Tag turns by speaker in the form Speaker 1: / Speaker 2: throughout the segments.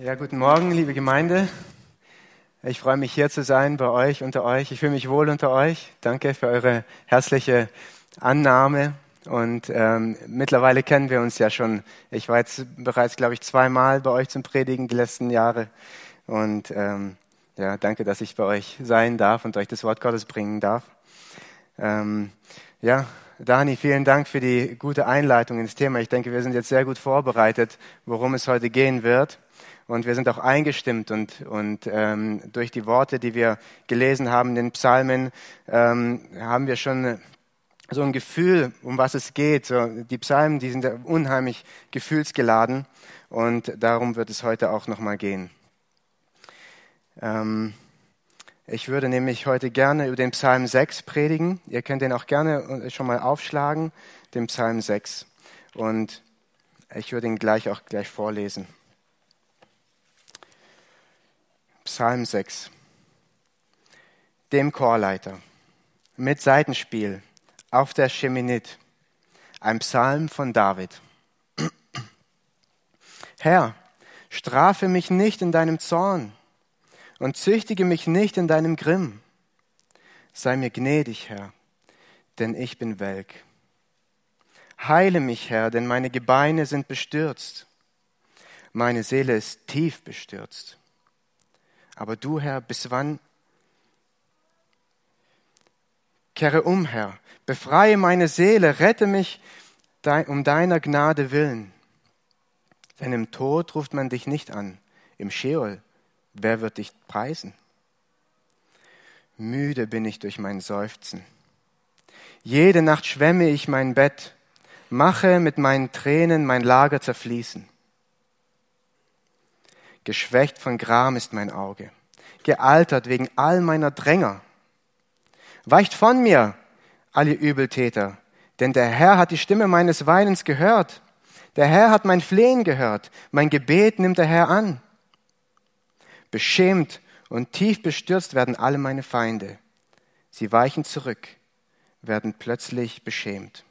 Speaker 1: Ja, guten Morgen, liebe Gemeinde. Ich freue mich hier zu sein bei euch, unter euch. Ich fühle mich wohl unter euch. Danke für eure herzliche Annahme. Und ähm, mittlerweile kennen wir uns ja schon. Ich war jetzt bereits, glaube ich, zweimal bei euch zum Predigen die letzten Jahre. Und ähm, ja, danke, dass ich bei euch sein darf und euch das Wort Gottes bringen darf. Ähm, ja, Dani, vielen Dank für die gute Einleitung ins Thema. Ich denke, wir sind jetzt sehr gut vorbereitet, worum es heute gehen wird. Und wir sind auch eingestimmt und, und ähm, durch die Worte, die wir gelesen haben den Psalmen, ähm, haben wir schon so ein Gefühl, um was es geht. So, die Psalmen, die sind unheimlich gefühlsgeladen und darum wird es heute auch nochmal gehen. Ähm, ich würde nämlich heute gerne über den Psalm 6 predigen. Ihr könnt den auch gerne schon mal aufschlagen, den Psalm 6. Und ich würde ihn gleich auch gleich vorlesen. Psalm 6. Dem Chorleiter mit Seitenspiel auf der Cheminit, ein Psalm von David. Herr, strafe mich nicht in deinem Zorn und züchtige mich nicht in deinem Grimm. Sei mir gnädig, Herr, denn ich bin welk. Heile mich, Herr, denn meine Gebeine sind bestürzt. Meine Seele ist tief bestürzt. Aber du, Herr, bis wann? Kehre um, Herr, befreie meine Seele, rette mich um deiner Gnade willen. Denn im Tod ruft man dich nicht an, im Sheol, wer wird dich preisen? Müde bin ich durch mein Seufzen. Jede Nacht schwemme ich mein Bett, mache mit meinen Tränen mein Lager zerfließen. Geschwächt von Gram ist mein Auge, gealtert wegen all meiner Dränger. Weicht von mir, alle Übeltäter, denn der Herr hat die Stimme meines Weinens gehört. Der Herr hat mein Flehen gehört, mein Gebet nimmt der Herr an. Beschämt und tief bestürzt werden alle meine Feinde. Sie weichen zurück, werden plötzlich beschämt.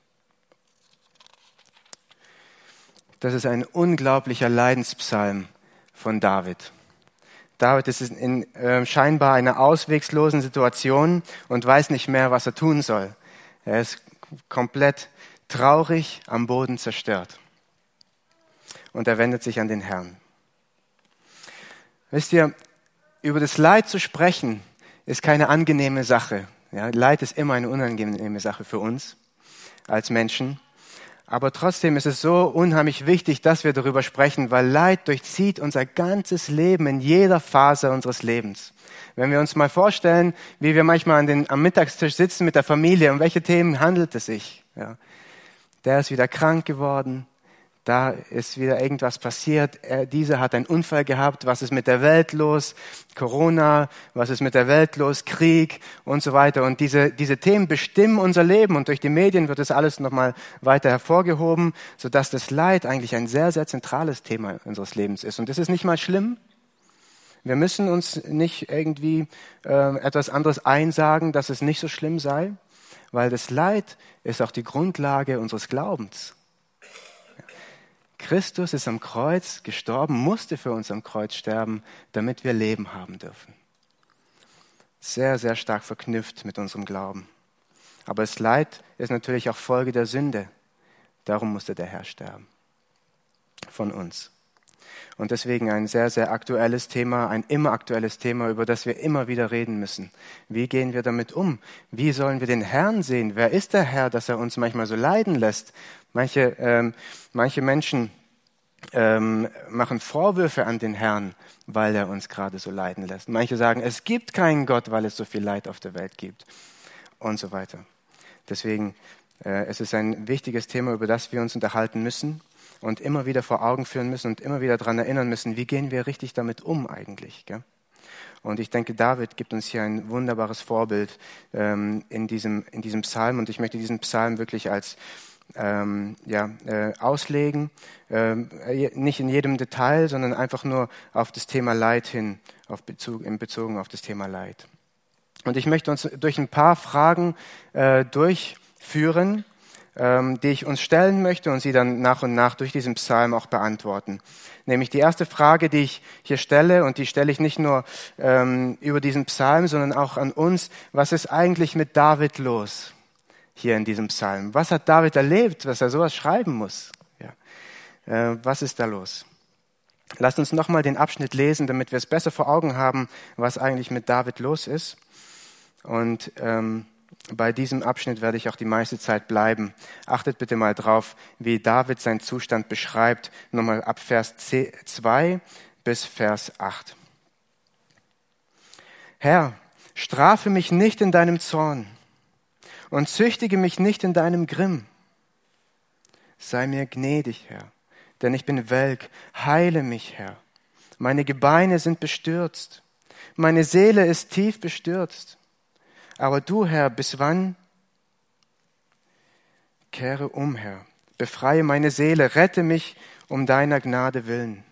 Speaker 1: Das ist ein unglaublicher Leidenspsalm von David. David ist in äh, scheinbar einer auswegslosen Situation und weiß nicht mehr, was er tun soll. Er ist komplett traurig, am Boden zerstört. Und er wendet sich an den Herrn. Wisst ihr, über das Leid zu sprechen, ist keine angenehme Sache. Ja, Leid ist immer eine unangenehme Sache für uns als Menschen. Aber trotzdem ist es so unheimlich wichtig, dass wir darüber sprechen, weil Leid durchzieht unser ganzes Leben in jeder Phase unseres Lebens. Wenn wir uns mal vorstellen, wie wir manchmal an den, am Mittagstisch sitzen mit der Familie, um welche Themen handelt es sich? Ja. Der ist wieder krank geworden, da ist wieder irgendwas passiert, er, dieser hat einen Unfall gehabt, was ist mit der Welt los, Corona, was ist mit der Welt los, Krieg und so weiter. Und diese, diese Themen bestimmen unser Leben und durch die Medien wird das alles nochmal weiter hervorgehoben, sodass das Leid eigentlich ein sehr, sehr zentrales Thema unseres Lebens ist. Und das ist nicht mal schlimm. Wir müssen uns nicht irgendwie äh, etwas anderes einsagen, dass es nicht so schlimm sei, weil das Leid ist auch die Grundlage unseres Glaubens. Christus ist am Kreuz gestorben, musste für uns am Kreuz sterben, damit wir Leben haben dürfen. Sehr, sehr stark verknüpft mit unserem Glauben. Aber das Leid ist natürlich auch Folge der Sünde. Darum musste der Herr sterben. Von uns. Und deswegen ein sehr, sehr aktuelles Thema, ein immer aktuelles Thema, über das wir immer wieder reden müssen. Wie gehen wir damit um? Wie sollen wir den Herrn sehen? Wer ist der Herr, dass er uns manchmal so leiden lässt? Manche, ähm, manche Menschen ähm, machen Vorwürfe an den Herrn, weil er uns gerade so leiden lässt. Manche sagen, es gibt keinen Gott, weil es so viel Leid auf der Welt gibt und so weiter. Deswegen äh, es ist ein wichtiges Thema, über das wir uns unterhalten müssen und immer wieder vor Augen führen müssen und immer wieder daran erinnern müssen, wie gehen wir richtig damit um eigentlich. Gell? Und ich denke, David gibt uns hier ein wunderbares Vorbild ähm, in, diesem, in diesem Psalm. Und ich möchte diesen Psalm wirklich als ähm, ja, äh, auslegen, ähm, äh, nicht in jedem Detail, sondern einfach nur auf das Thema Leid hin, auf Bezug, in Bezug auf das Thema Leid. Und ich möchte uns durch ein paar Fragen äh, durchführen, ähm, die ich uns stellen möchte und sie dann nach und nach durch diesen Psalm auch beantworten. Nämlich die erste Frage, die ich hier stelle, und die stelle ich nicht nur ähm, über diesen Psalm, sondern auch an uns, was ist eigentlich mit David los hier in diesem Psalm? Was hat David erlebt, was er sowas schreiben muss? Ja. Äh, was ist da los? Lasst uns nochmal den Abschnitt lesen, damit wir es besser vor Augen haben, was eigentlich mit David los ist. Und ähm, bei diesem Abschnitt werde ich auch die meiste Zeit bleiben. Achtet bitte mal drauf, wie David seinen Zustand beschreibt. Nochmal ab Vers 2 bis Vers 8. Herr, strafe mich nicht in deinem Zorn und züchtige mich nicht in deinem Grimm. Sei mir gnädig, Herr, denn ich bin welk. Heile mich, Herr. Meine Gebeine sind bestürzt. Meine Seele ist tief bestürzt. Aber du, Herr, bis wann? Kehre um, Herr. Befreie meine Seele, rette mich um deiner Gnade willen.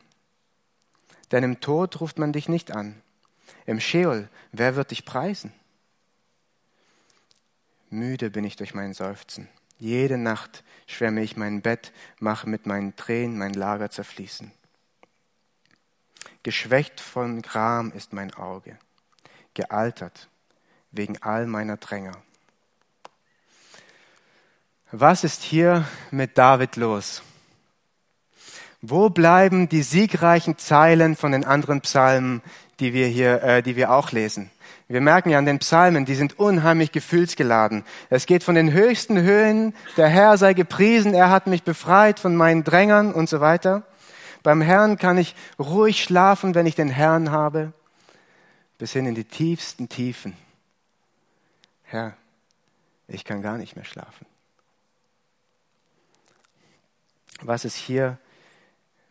Speaker 1: Denn im Tod ruft man dich nicht an. Im Scheol, wer wird dich preisen? Müde bin ich durch mein Seufzen. Jede Nacht schwärme ich mein Bett, mache mit meinen Tränen mein Lager zerfließen. Geschwächt von Gram ist mein Auge, gealtert wegen all meiner Dränger. Was ist hier mit David los? Wo bleiben die siegreichen Zeilen von den anderen Psalmen, die wir hier, äh, die wir auch lesen? Wir merken ja an den Psalmen, die sind unheimlich gefühlsgeladen. Es geht von den höchsten Höhen, der Herr sei gepriesen, er hat mich befreit von meinen Drängern und so weiter. Beim Herrn kann ich ruhig schlafen, wenn ich den Herrn habe, bis hin in die tiefsten Tiefen. Herr, ich kann gar nicht mehr schlafen. Was ist hier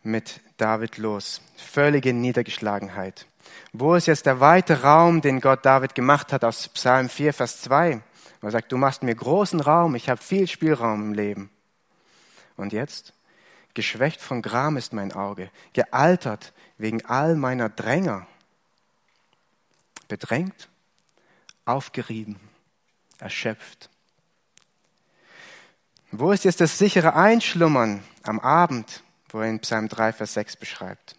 Speaker 1: mit David los? Völlige Niedergeschlagenheit. Wo ist jetzt der weite Raum, den Gott David gemacht hat aus Psalm 4, Vers 2? Er sagt, du machst mir großen Raum, ich habe viel Spielraum im Leben. Und jetzt? Geschwächt von Gram ist mein Auge, gealtert wegen all meiner Dränger, bedrängt, aufgerieben erschöpft. Wo ist jetzt das sichere Einschlummern am Abend, wo er in Psalm 3, Vers 6 beschreibt?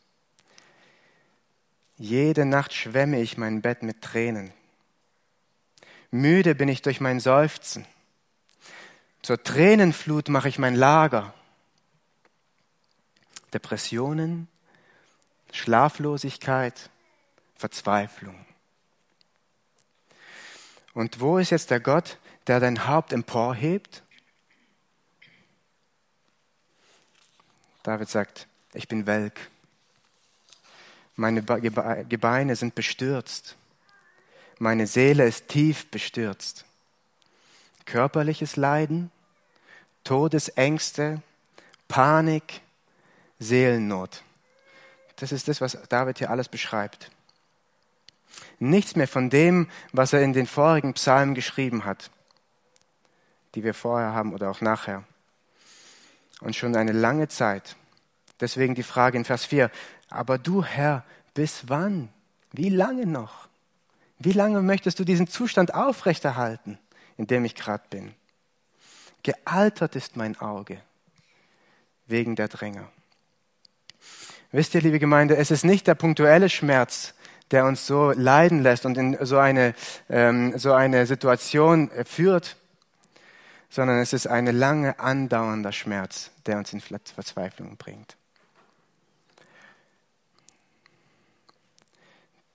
Speaker 1: Jede Nacht schwemme ich mein Bett mit Tränen. Müde bin ich durch mein Seufzen. Zur Tränenflut mache ich mein Lager. Depressionen, Schlaflosigkeit, Verzweiflung. Und wo ist jetzt der Gott, der dein Haupt emporhebt? David sagt, ich bin welk. Meine Gebeine sind bestürzt. Meine Seele ist tief bestürzt. Körperliches Leiden, Todesängste, Panik, Seelennot. Das ist das, was David hier alles beschreibt nichts mehr von dem, was er in den vorigen Psalmen geschrieben hat, die wir vorher haben oder auch nachher. Und schon eine lange Zeit. Deswegen die Frage in Vers 4, aber du Herr, bis wann? Wie lange noch? Wie lange möchtest du diesen Zustand aufrechterhalten, in dem ich gerade bin? Gealtert ist mein Auge wegen der Dränger. Wisst ihr, liebe Gemeinde, es ist nicht der punktuelle Schmerz, der uns so leiden lässt und in so eine, ähm, so eine Situation führt, sondern es ist ein lange andauernder Schmerz, der uns in Verzweiflung bringt.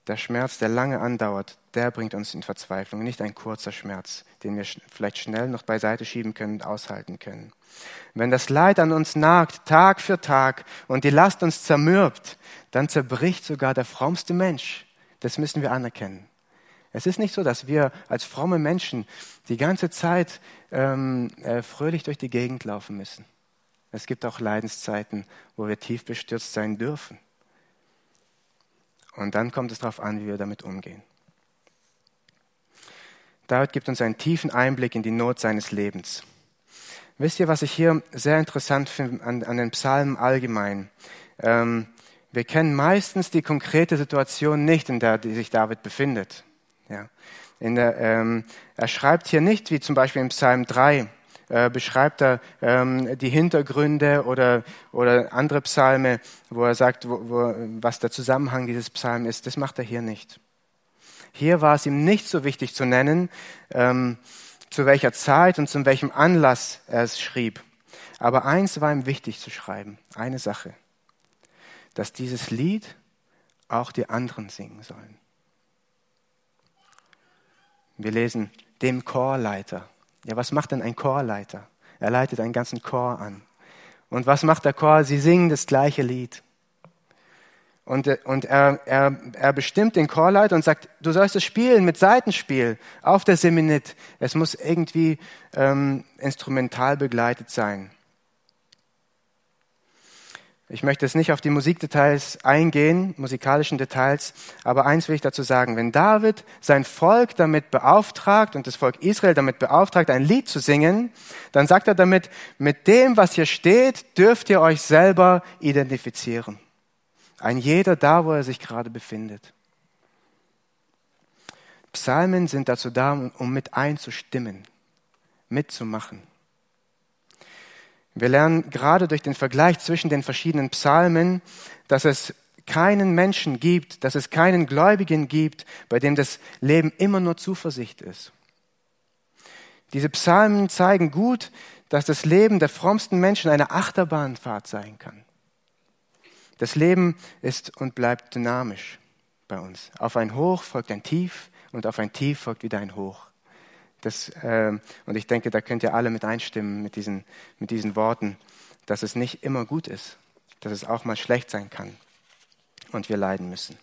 Speaker 1: Der Schmerz, der lange andauert, der bringt uns in Verzweiflung, nicht ein kurzer Schmerz, den wir vielleicht schnell noch beiseite schieben können und aushalten können. Wenn das Leid an uns nagt, Tag für Tag, und die Last uns zermürbt, dann zerbricht sogar der frommste Mensch. Das müssen wir anerkennen. Es ist nicht so, dass wir als fromme Menschen die ganze Zeit ähm, äh, fröhlich durch die Gegend laufen müssen. Es gibt auch Leidenszeiten, wo wir tief bestürzt sein dürfen. Und dann kommt es darauf an, wie wir damit umgehen. David gibt uns einen tiefen Einblick in die Not seines Lebens. Wisst ihr, was ich hier sehr interessant finde an, an den Psalmen allgemein? Ähm, wir kennen meistens die konkrete Situation nicht, in der sich David befindet. Ja. In der, ähm, er schreibt hier nicht, wie zum Beispiel im Psalm 3, äh, beschreibt er ähm, die Hintergründe oder, oder andere Psalme, wo er sagt, wo, wo, was der Zusammenhang dieses Psalms ist. Das macht er hier nicht. Hier war es ihm nicht so wichtig zu nennen, ähm, zu welcher Zeit und zu welchem Anlass er es schrieb. Aber eins war ihm wichtig zu schreiben, eine Sache, dass dieses Lied auch die anderen singen sollen. Wir lesen dem Chorleiter. Ja, was macht denn ein Chorleiter? Er leitet einen ganzen Chor an. Und was macht der Chor? Sie singen das gleiche Lied. Und, und er, er, er bestimmt den Chorleiter und sagt, du sollst es spielen mit Seitenspiel auf der Seminit. Es muss irgendwie ähm, instrumental begleitet sein. Ich möchte jetzt nicht auf die Musikdetails eingehen, musikalischen Details, aber eins will ich dazu sagen. Wenn David sein Volk damit beauftragt und das Volk Israel damit beauftragt, ein Lied zu singen, dann sagt er damit, mit dem, was hier steht, dürft ihr euch selber identifizieren. Ein jeder da, wo er sich gerade befindet. Psalmen sind dazu da, um mit einzustimmen, mitzumachen. Wir lernen gerade durch den Vergleich zwischen den verschiedenen Psalmen, dass es keinen Menschen gibt, dass es keinen Gläubigen gibt, bei dem das Leben immer nur Zuversicht ist. Diese Psalmen zeigen gut, dass das Leben der frommsten Menschen eine Achterbahnfahrt sein kann. Das Leben ist und bleibt dynamisch bei uns. Auf ein Hoch folgt ein Tief und auf ein Tief folgt wieder ein Hoch. Das, äh, und ich denke, da könnt ihr alle mit einstimmen mit diesen, mit diesen Worten, dass es nicht immer gut ist, dass es auch mal schlecht sein kann und wir leiden müssen.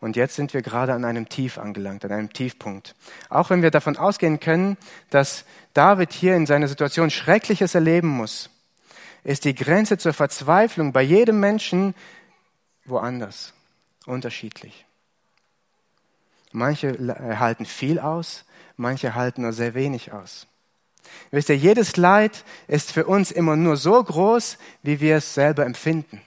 Speaker 1: Und jetzt sind wir gerade an einem Tief angelangt, an einem Tiefpunkt. Auch wenn wir davon ausgehen können, dass David hier in seiner Situation Schreckliches erleben muss, ist die Grenze zur Verzweiflung bei jedem Menschen woanders, unterschiedlich. Manche halten viel aus, manche halten nur sehr wenig aus. Wisst ihr, jedes Leid ist für uns immer nur so groß, wie wir es selber empfinden.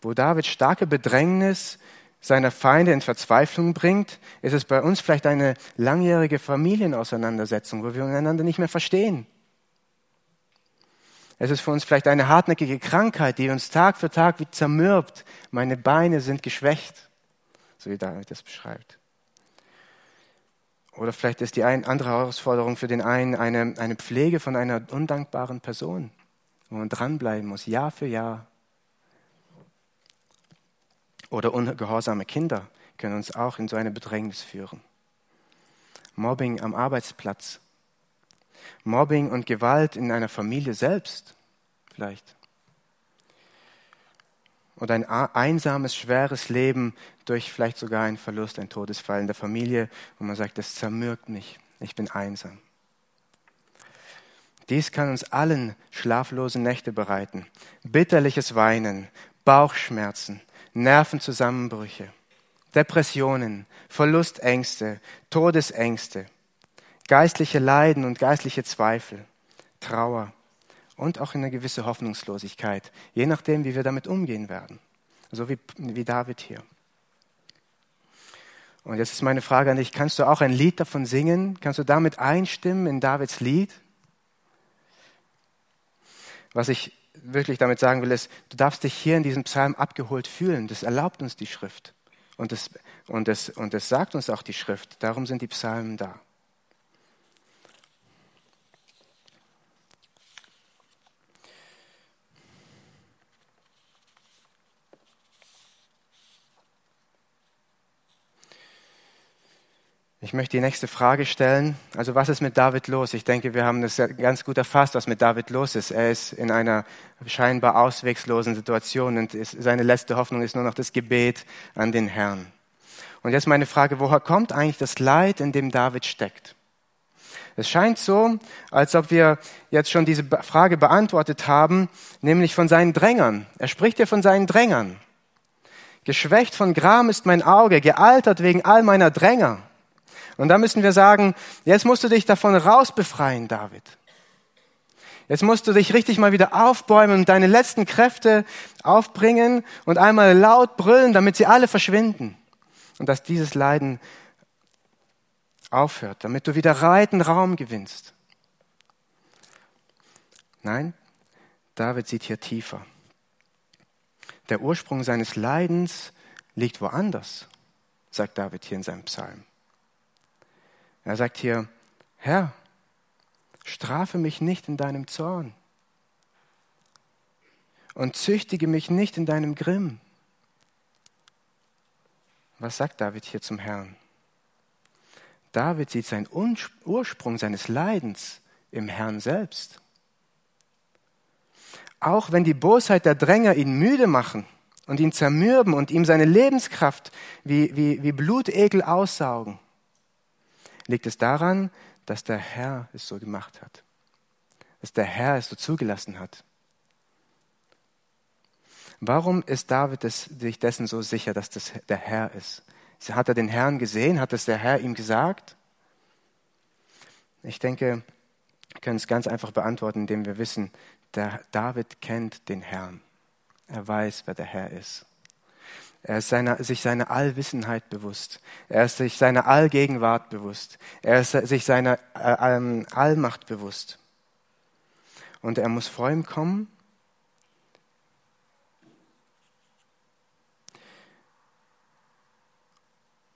Speaker 1: Wo David starke Bedrängnis seiner Feinde in Verzweiflung bringt, ist es bei uns vielleicht eine langjährige Familienauseinandersetzung, wo wir einander nicht mehr verstehen. Es ist für uns vielleicht eine hartnäckige Krankheit, die uns Tag für Tag wie zermürbt. Meine Beine sind geschwächt so wie David das beschreibt. Oder vielleicht ist die ein, andere Herausforderung für den einen eine, eine Pflege von einer undankbaren Person, wo man dranbleiben muss, Jahr für Jahr. Oder ungehorsame Kinder können uns auch in so eine Bedrängnis führen. Mobbing am Arbeitsplatz. Mobbing und Gewalt in einer Familie selbst vielleicht oder ein einsames, schweres Leben durch vielleicht sogar einen Verlust, ein Todesfall in der Familie, wo man sagt, das zermürbt mich, ich bin einsam. Dies kann uns allen schlaflose Nächte bereiten, bitterliches Weinen, Bauchschmerzen, Nervenzusammenbrüche, Depressionen, Verlustängste, Todesängste, geistliche Leiden und geistliche Zweifel, Trauer, und auch in eine gewisse Hoffnungslosigkeit, je nachdem, wie wir damit umgehen werden. So wie, wie David hier. Und jetzt ist meine Frage an dich, kannst du auch ein Lied davon singen? Kannst du damit einstimmen in Davids Lied? Was ich wirklich damit sagen will, ist, du darfst dich hier in diesem Psalm abgeholt fühlen. Das erlaubt uns die Schrift. Und das, und das, und das sagt uns auch die Schrift. Darum sind die Psalmen da. Ich möchte die nächste Frage stellen. Also was ist mit David los? Ich denke, wir haben das ganz gut erfasst, was mit David los ist. Er ist in einer scheinbar auswegslosen Situation und ist, seine letzte Hoffnung ist nur noch das Gebet an den Herrn. Und jetzt meine Frage, woher kommt eigentlich das Leid, in dem David steckt? Es scheint so, als ob wir jetzt schon diese Frage beantwortet haben, nämlich von seinen Drängern. Er spricht ja von seinen Drängern. Geschwächt von Gram ist mein Auge, gealtert wegen all meiner Dränger. Und da müssen wir sagen, jetzt musst du dich davon rausbefreien, David. Jetzt musst du dich richtig mal wieder aufbäumen und deine letzten Kräfte aufbringen und einmal laut brüllen, damit sie alle verschwinden. Und dass dieses Leiden aufhört, damit du wieder reiten Raum gewinnst. Nein, David sieht hier tiefer. Der Ursprung seines Leidens liegt woanders, sagt David hier in seinem Psalm. Er sagt hier, Herr, strafe mich nicht in deinem Zorn und züchtige mich nicht in deinem Grimm. Was sagt David hier zum Herrn? David sieht seinen Ursprung seines Leidens im Herrn selbst. Auch wenn die Bosheit der Dränger ihn müde machen und ihn zermürben und ihm seine Lebenskraft wie, wie, wie Blutegel aussaugen, liegt es daran, dass der Herr es so gemacht hat. Dass der Herr es so zugelassen hat. Warum ist David sich dessen so sicher, dass das der Herr ist? Hat er den Herrn gesehen? Hat es der Herr ihm gesagt? Ich denke, wir können es ganz einfach beantworten, indem wir wissen, der David kennt den Herrn. Er weiß, wer der Herr ist. Er ist seiner, sich seiner Allwissenheit bewusst. Er ist sich seiner Allgegenwart bewusst. Er ist sich seiner äh, ähm, Allmacht bewusst. Und er muss vor ihm kommen.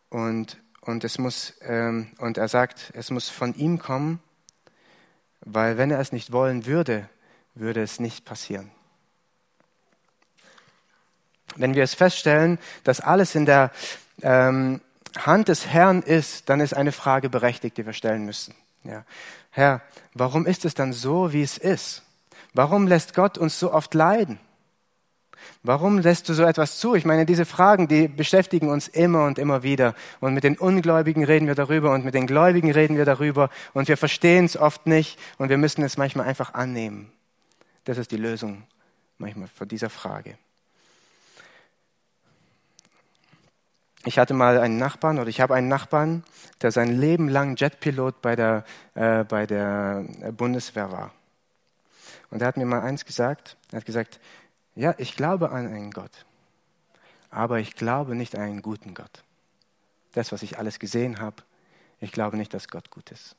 Speaker 1: Und, und, es muss, ähm, und er sagt, es muss von ihm kommen, weil wenn er es nicht wollen würde, würde es nicht passieren. Wenn wir es feststellen, dass alles in der ähm, Hand des Herrn ist, dann ist eine Frage berechtigt, die wir stellen müssen. Ja. Herr, warum ist es dann so, wie es ist? Warum lässt Gott uns so oft leiden? Warum lässt du so etwas zu? Ich meine, diese Fragen, die beschäftigen uns immer und immer wieder. Und mit den Ungläubigen reden wir darüber und mit den Gläubigen reden wir darüber. Und wir verstehen es oft nicht und wir müssen es manchmal einfach annehmen. Das ist die Lösung manchmal von dieser Frage. Ich hatte mal einen Nachbarn oder ich habe einen Nachbarn, der sein Leben lang Jetpilot bei der, äh, bei der Bundeswehr war. Und er hat mir mal eins gesagt. Er hat gesagt, ja, ich glaube an einen Gott, aber ich glaube nicht an einen guten Gott. Das, was ich alles gesehen habe, ich glaube nicht, dass Gott gut ist.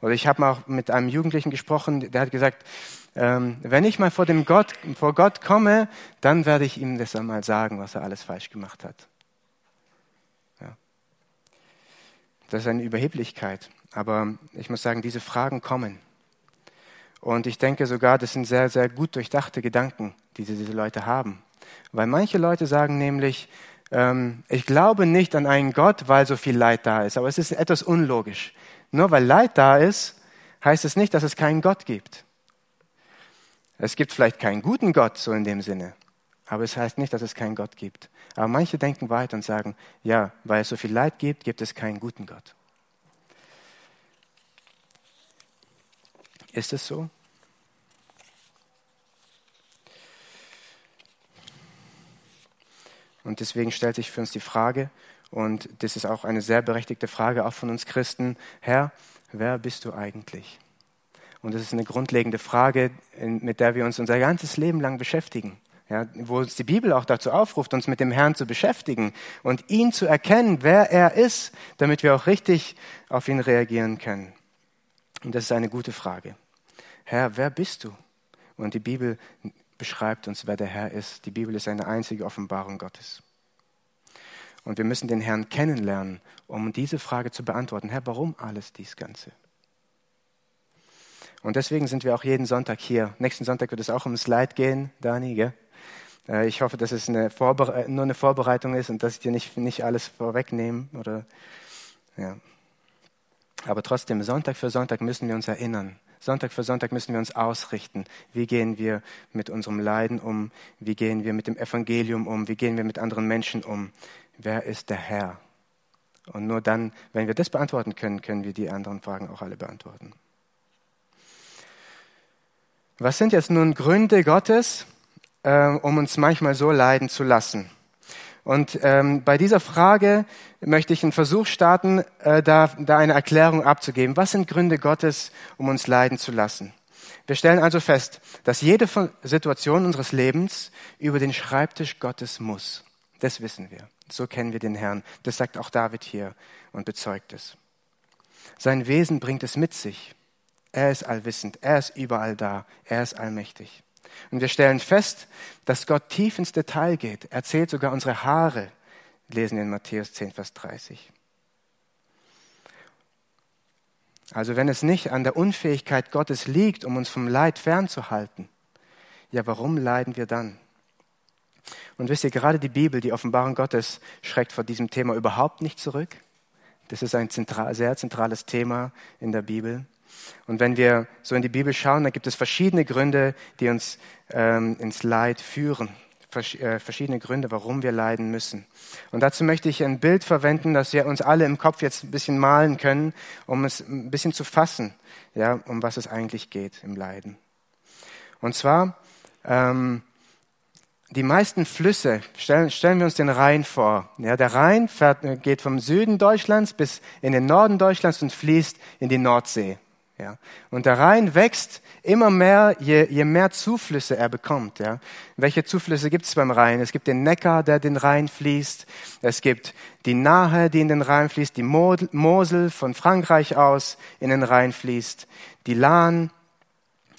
Speaker 1: Oder ich habe mal auch mit einem Jugendlichen gesprochen, der hat gesagt, ähm, wenn ich mal vor, dem Gott, vor Gott komme, dann werde ich ihm das einmal sagen, was er alles falsch gemacht hat. Das ist eine Überheblichkeit. Aber ich muss sagen, diese Fragen kommen. Und ich denke sogar, das sind sehr, sehr gut durchdachte Gedanken, die diese Leute haben. Weil manche Leute sagen nämlich, ähm, ich glaube nicht an einen Gott, weil so viel Leid da ist. Aber es ist etwas unlogisch. Nur weil Leid da ist, heißt es nicht, dass es keinen Gott gibt. Es gibt vielleicht keinen guten Gott, so in dem Sinne. Aber es heißt nicht, dass es keinen Gott gibt. Aber manche denken weiter und sagen, ja, weil es so viel Leid gibt, gibt es keinen guten Gott. Ist es so? Und deswegen stellt sich für uns die Frage, und das ist auch eine sehr berechtigte Frage, auch von uns Christen, Herr, wer bist du eigentlich? Und das ist eine grundlegende Frage, mit der wir uns unser ganzes Leben lang beschäftigen ja, wo uns die Bibel auch dazu aufruft, uns mit dem Herrn zu beschäftigen und ihn zu erkennen, wer er ist, damit wir auch richtig auf ihn reagieren können. Und das ist eine gute Frage. Herr, wer bist du? Und die Bibel beschreibt uns, wer der Herr ist. Die Bibel ist eine einzige Offenbarung Gottes. Und wir müssen den Herrn kennenlernen, um diese Frage zu beantworten. Herr, warum alles dies Ganze? Und deswegen sind wir auch jeden Sonntag hier. Nächsten Sonntag wird es auch ums Leid gehen, Dani, gell? Äh, ich hoffe, dass es eine nur eine Vorbereitung ist und dass ich dir nicht, nicht alles vorwegnehme. Oder, ja. Aber trotzdem, Sonntag für Sonntag müssen wir uns erinnern. Sonntag für Sonntag müssen wir uns ausrichten. Wie gehen wir mit unserem Leiden um? Wie gehen wir mit dem Evangelium um? Wie gehen wir mit anderen Menschen um? Wer ist der Herr? Und nur dann, wenn wir das beantworten können, können wir die anderen Fragen auch alle beantworten. Was sind jetzt nun Gründe Gottes, äh, um uns manchmal so leiden zu lassen. Und ähm, bei dieser Frage möchte ich einen Versuch starten, äh, da, da eine Erklärung abzugeben. Was sind Gründe Gottes, um uns leiden zu lassen? Wir stellen also fest, dass jede Situation unseres Lebens über den Schreibtisch Gottes muss. Das wissen wir. So kennen wir den Herrn. Das sagt auch David hier und bezeugt es. Sein Wesen bringt es mit sich. Er ist allwissend, er ist überall da, er ist allmächtig. Und wir stellen fest, dass Gott tief ins Detail geht. Er zählt sogar unsere Haare, lesen in Matthäus 10, Vers 30. Also wenn es nicht an der Unfähigkeit Gottes liegt, um uns vom Leid fernzuhalten, ja, warum leiden wir dann? Und wisst ihr, gerade die Bibel, die Offenbarung Gottes, schreckt vor diesem Thema überhaupt nicht zurück. Das ist ein zentral, sehr zentrales Thema in der Bibel. Und wenn wir so in die Bibel schauen, dann gibt es verschiedene Gründe, die uns ähm, ins Leid führen. Versch äh, verschiedene Gründe, warum wir leiden müssen. Und dazu möchte ich ein Bild verwenden, das wir uns alle im Kopf jetzt ein bisschen malen können, um es ein bisschen zu fassen, ja, um was es eigentlich geht im Leiden. Und zwar, ähm, die meisten Flüsse, stellen, stellen wir uns den Rhein vor. Ja, der Rhein fährt, geht vom Süden Deutschlands bis in den Norden Deutschlands und fließt in die Nordsee. Ja. Und der Rhein wächst immer mehr, je, je mehr Zuflüsse er bekommt. Ja. Welche Zuflüsse gibt es beim Rhein? Es gibt den Neckar, der den Rhein fließt. Es gibt die Nahe, die in den Rhein fließt. Die Mosel von Frankreich aus in den Rhein fließt. Die Lahn.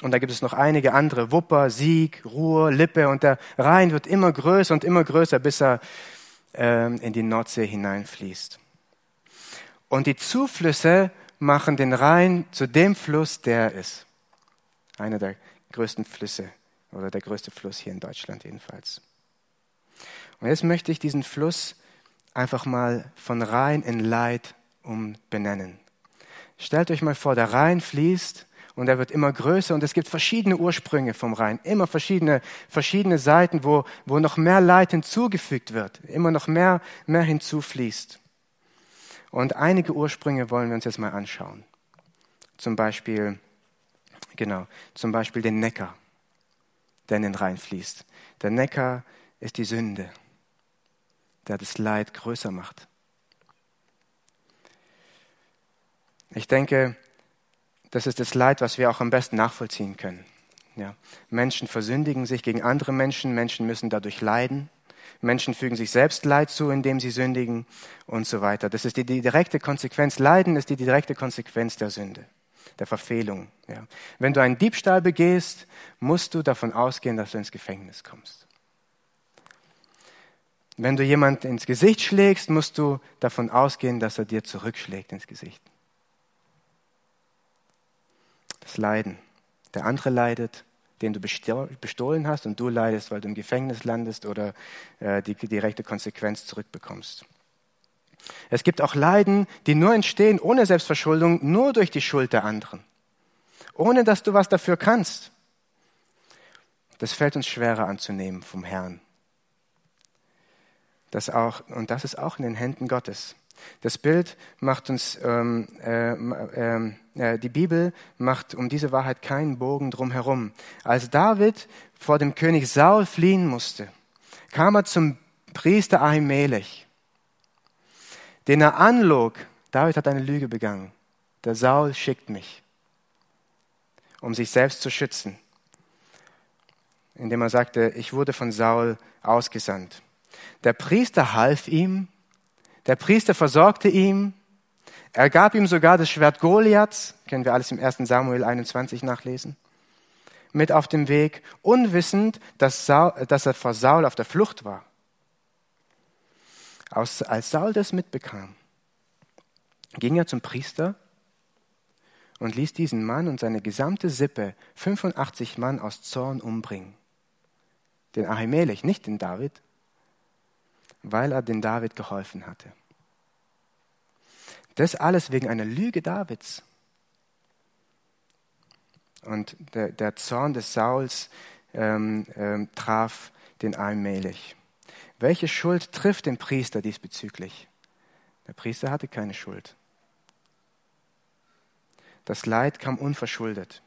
Speaker 1: Und da gibt es noch einige andere. Wupper, Sieg, Ruhr, Lippe. Und der Rhein wird immer größer und immer größer, bis er ähm, in die Nordsee hineinfließt. Und die Zuflüsse machen den Rhein zu dem Fluss, der er ist. Einer der größten Flüsse oder der größte Fluss hier in Deutschland jedenfalls. Und jetzt möchte ich diesen Fluss einfach mal von Rhein in Leid umbenennen. Stellt euch mal vor, der Rhein fließt und er wird immer größer und es gibt verschiedene Ursprünge vom Rhein, immer verschiedene, verschiedene Seiten, wo, wo noch mehr Leid hinzugefügt wird, immer noch mehr, mehr hinzufließt. Und einige Ursprünge wollen wir uns jetzt mal anschauen. Zum Beispiel, genau, zum Beispiel den Neckar, der in den Rhein fließt. Der Neckar ist die Sünde, der das Leid größer macht. Ich denke, das ist das Leid, was wir auch am besten nachvollziehen können. Ja. Menschen versündigen sich gegen andere Menschen, Menschen müssen dadurch leiden. Menschen fügen sich selbst Leid zu, indem sie sündigen und so weiter. Das ist die, direkte Konsequenz. Leiden ist die direkte Konsequenz der Sünde, der Verfehlung. Ja. Wenn du einen Diebstahl begehst, musst du davon ausgehen, dass du ins Gefängnis kommst. Wenn du jemand ins Gesicht schlägst, musst du davon ausgehen, dass er dir zurückschlägt ins Gesicht. Das Leiden. Der andere leidet, den du bestohlen hast und du leidest, weil du im Gefängnis landest oder äh, die direkte Konsequenz zurückbekommst. Es gibt auch Leiden, die nur entstehen ohne Selbstverschuldung, nur durch die Schuld der anderen, ohne dass du was dafür kannst. Das fällt uns schwerer anzunehmen vom Herrn. Das auch, und das ist auch in den Händen Gottes. Das Bild macht uns, ähm, äh, äh, äh, die Bibel macht um diese Wahrheit keinen Bogen drumherum. Als David vor dem König Saul fliehen musste, kam er zum Priester Ahimelech, den er anlog. David hat eine Lüge begangen. Der Saul schickt mich, um sich selbst zu schützen, indem er sagte, ich wurde von Saul ausgesandt. Der Priester half ihm der Priester versorgte ihn. Er gab ihm sogar das Schwert Goliaths, können wir alles im 1. Samuel 21 nachlesen, mit auf dem Weg, unwissend, dass, Saul, dass er vor Saul auf der Flucht war. Als Saul das mitbekam, ging er zum Priester und ließ diesen Mann und seine gesamte Sippe, 85 Mann aus Zorn, umbringen. Den Ahimelech, nicht den David, weil er den David geholfen hatte. Das alles wegen einer Lüge Davids. Und der, der Zorn des Sauls ähm, ähm, traf den allmählich. Welche Schuld trifft den Priester diesbezüglich? Der Priester hatte keine Schuld. Das Leid kam unverschuldet.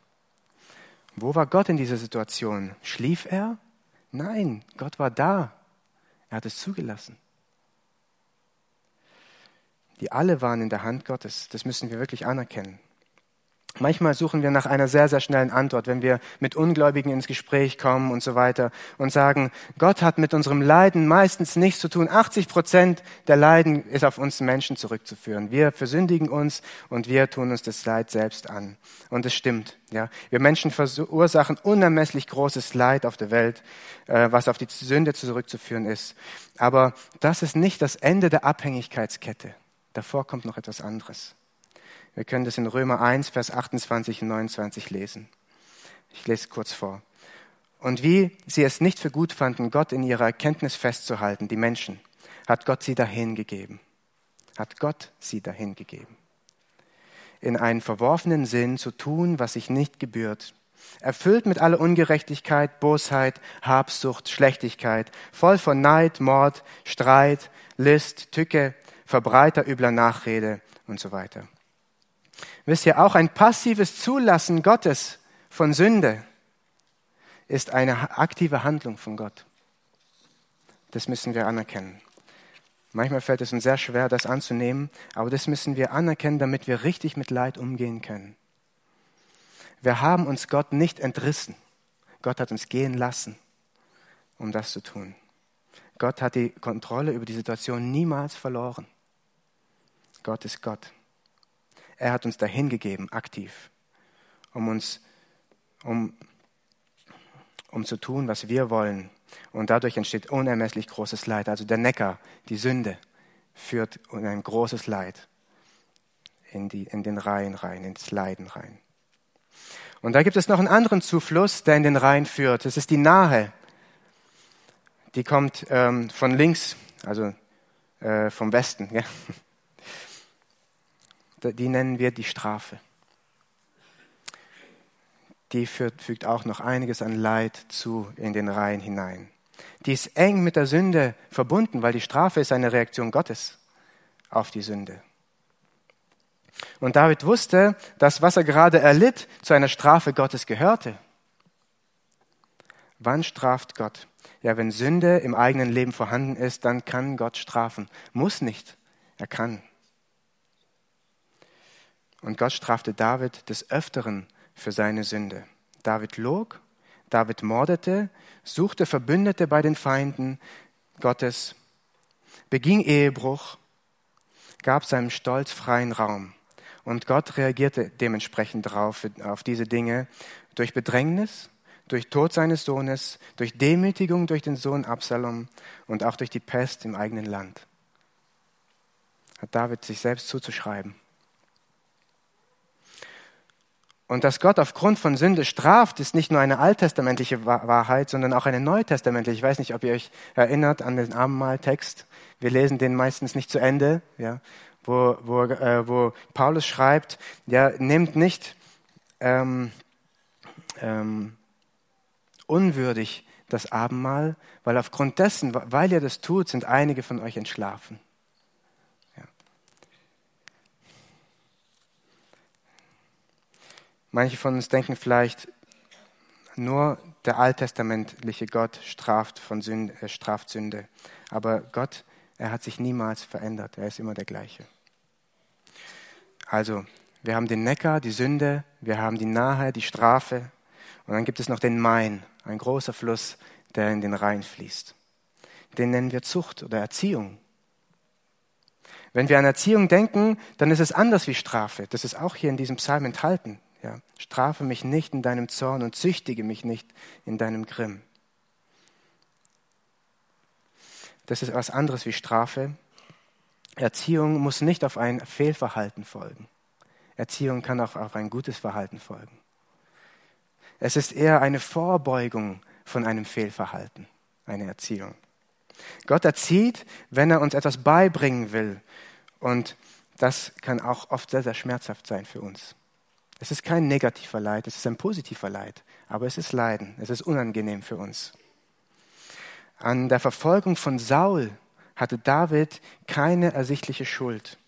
Speaker 1: Wo war Gott in dieser Situation? Schlief er? Nein, Gott war da. Er hat es zugelassen. Die alle waren in der Hand Gottes. Das müssen wir wirklich anerkennen. Manchmal suchen wir nach einer sehr, sehr schnellen Antwort, wenn wir mit Ungläubigen ins Gespräch kommen und so weiter und sagen, Gott hat mit unserem Leiden meistens nichts zu tun. 80 Prozent der Leiden ist auf uns Menschen zurückzuführen. Wir versündigen uns und wir tun uns das Leid selbst an. Und es stimmt. Ja, wir Menschen verursachen unermesslich großes Leid auf der Welt, äh, was auf die Sünde zurückzuführen ist. Aber das ist nicht das Ende der Abhängigkeitskette. Davor kommt noch etwas anderes. Wir können das in Römer 1, Vers 28 und 29 lesen. Ich lese kurz vor. Und wie sie es nicht für gut fanden, Gott in ihrer Erkenntnis festzuhalten, die Menschen, hat Gott sie dahingegeben. Hat Gott sie dahingegeben. In einen verworfenen Sinn zu tun, was sich nicht gebührt. Erfüllt mit aller Ungerechtigkeit, Bosheit, Habsucht, Schlechtigkeit, voll von Neid, Mord, Streit, List, Tücke, Verbreiter übler Nachrede und so weiter. Wisst ihr, auch ein passives Zulassen Gottes von Sünde ist eine aktive Handlung von Gott. Das müssen wir anerkennen. Manchmal fällt es uns sehr schwer, das anzunehmen, aber das müssen wir anerkennen, damit wir richtig mit Leid umgehen können. Wir haben uns Gott nicht entrissen. Gott hat uns gehen lassen, um das zu tun. Gott hat die Kontrolle über die Situation niemals verloren. Gott ist Gott. Er hat uns dahin gegeben, aktiv, um uns, um, um zu tun, was wir wollen. Und dadurch entsteht unermesslich großes Leid. Also der Neckar, die Sünde, führt in ein großes Leid in, die, in den Rhein rein, ins Leiden rein. Und da gibt es noch einen anderen Zufluss, der in den Rhein führt. Das ist die Nahe. Die kommt ähm, von links, also äh, vom Westen. Ja die nennen wir die Strafe. Die fügt auch noch einiges an Leid zu in den Reihen hinein. Die ist eng mit der Sünde verbunden, weil die Strafe ist eine Reaktion Gottes auf die Sünde. Und David wusste, dass was er gerade erlitt, zu einer Strafe Gottes gehörte. Wann straft Gott? Ja, wenn Sünde im eigenen Leben vorhanden ist, dann kann Gott strafen. Muss nicht. Er kann. Und Gott strafte David des Öfteren für seine Sünde. David log, David mordete, suchte Verbündete bei den Feinden Gottes, beging Ehebruch, gab seinem Stolz freien Raum. Und Gott reagierte dementsprechend darauf, auf diese Dinge, durch Bedrängnis, durch Tod seines Sohnes, durch Demütigung durch den Sohn Absalom und auch durch die Pest im eigenen Land. Hat David sich selbst zuzuschreiben. Und dass Gott aufgrund von Sünde straft, ist nicht nur eine alttestamentliche Wahrheit, sondern auch eine neutestamentliche. Ich weiß nicht, ob ihr euch erinnert an den Abendmahltext. Wir lesen den meistens nicht zu Ende, ja, wo, wo, äh, wo Paulus schreibt, ja, nehmt nicht ähm, ähm, unwürdig das Abendmahl, weil aufgrund dessen, weil ihr das tut, sind einige von euch entschlafen. Manche von uns denken vielleicht, nur der alttestamentliche Gott straft, von Sünde, äh, straft Sünde. Aber Gott, er hat sich niemals verändert. Er ist immer der gleiche. Also, wir haben den Neckar, die Sünde, wir haben die Nahe, die Strafe. Und dann gibt es noch den Main, ein großer Fluss, der in den Rhein fließt. Den nennen wir Zucht oder Erziehung. Wenn wir an Erziehung denken, dann ist es anders wie Strafe. Das ist auch hier in diesem Psalm enthalten. Ja, strafe mich nicht in deinem Zorn und züchtige mich nicht in deinem Grimm. Das ist was anderes wie Strafe. Erziehung muss nicht auf ein Fehlverhalten folgen. Erziehung kann auch auf ein gutes Verhalten folgen. Es ist eher eine Vorbeugung von einem Fehlverhalten, eine Erziehung. Gott erzieht, wenn er uns etwas beibringen will. Und das kann auch oft sehr, sehr schmerzhaft sein für uns. Es ist kein negativer Leid, es ist ein positiver Leid, aber es ist Leiden, es ist unangenehm für uns. An der Verfolgung von Saul hatte David keine ersichtliche Schuld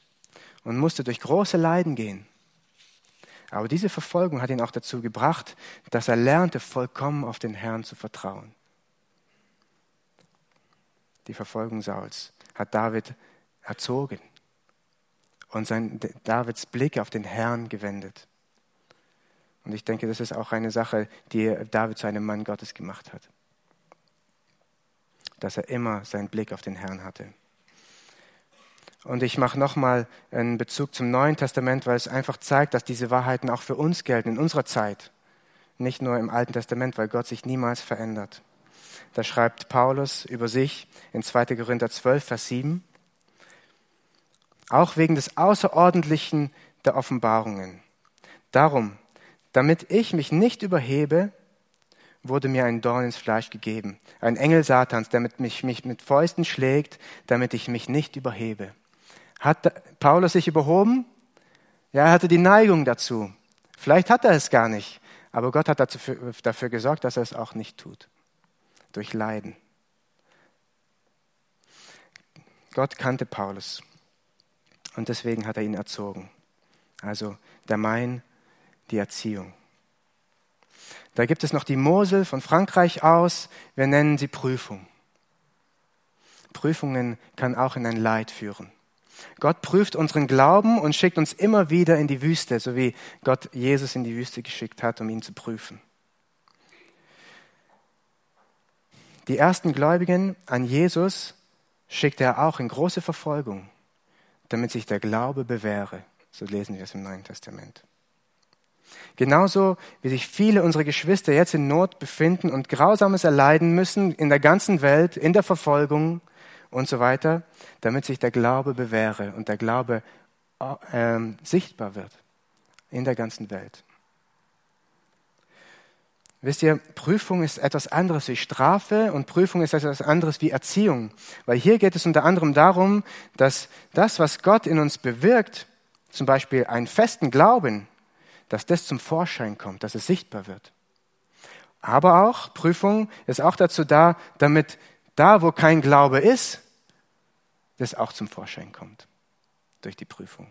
Speaker 1: und musste durch große Leiden gehen. Aber diese Verfolgung hat ihn auch dazu gebracht, dass er lernte, vollkommen auf den Herrn zu vertrauen. Die Verfolgung Sauls hat David erzogen und sein, Davids Blick auf den Herrn gewendet. Und ich denke, das ist auch eine Sache, die David zu einem Mann Gottes gemacht hat. Dass er immer seinen Blick auf den Herrn hatte. Und ich mache nochmal einen Bezug zum Neuen Testament, weil es einfach zeigt, dass diese Wahrheiten auch für uns gelten in unserer Zeit. Nicht nur im Alten Testament, weil Gott sich niemals verändert. Da schreibt Paulus über sich in 2. Korinther 12, Vers 7. Auch wegen des Außerordentlichen der Offenbarungen. Darum, damit ich mich nicht überhebe, wurde mir ein Dorn ins Fleisch gegeben, ein Engel Satans, damit mich, mich mit Fäusten schlägt, damit ich mich nicht überhebe. Hat Paulus sich überhoben? Ja, er hatte die Neigung dazu. Vielleicht hat er es gar nicht, aber Gott hat dafür, dafür gesorgt, dass er es auch nicht tut. Durch Leiden. Gott kannte Paulus und deswegen hat er ihn erzogen. Also der Main, die Erziehung. Da gibt es noch die Mosel von Frankreich aus. Wir nennen sie Prüfung. Prüfungen kann auch in ein Leid führen. Gott prüft unseren Glauben und schickt uns immer wieder in die Wüste, so wie Gott Jesus in die Wüste geschickt hat, um ihn zu prüfen. Die ersten Gläubigen an Jesus schickte er auch in große Verfolgung, damit sich der Glaube bewähre. So lesen wir es im Neuen Testament. Genauso wie sich viele unserer Geschwister jetzt in Not befinden und Grausames erleiden müssen in der ganzen Welt, in der Verfolgung und so weiter, damit sich der Glaube bewähre und der Glaube äh, sichtbar wird in der ganzen Welt. Wisst ihr, Prüfung ist etwas anderes wie Strafe und Prüfung ist etwas anderes wie Erziehung. Weil hier geht es unter anderem darum, dass das, was Gott in uns bewirkt, zum Beispiel einen festen Glauben, dass das zum Vorschein kommt, dass es sichtbar wird. Aber auch, Prüfung ist auch dazu da, damit da, wo kein Glaube ist, das auch zum Vorschein kommt durch die Prüfung.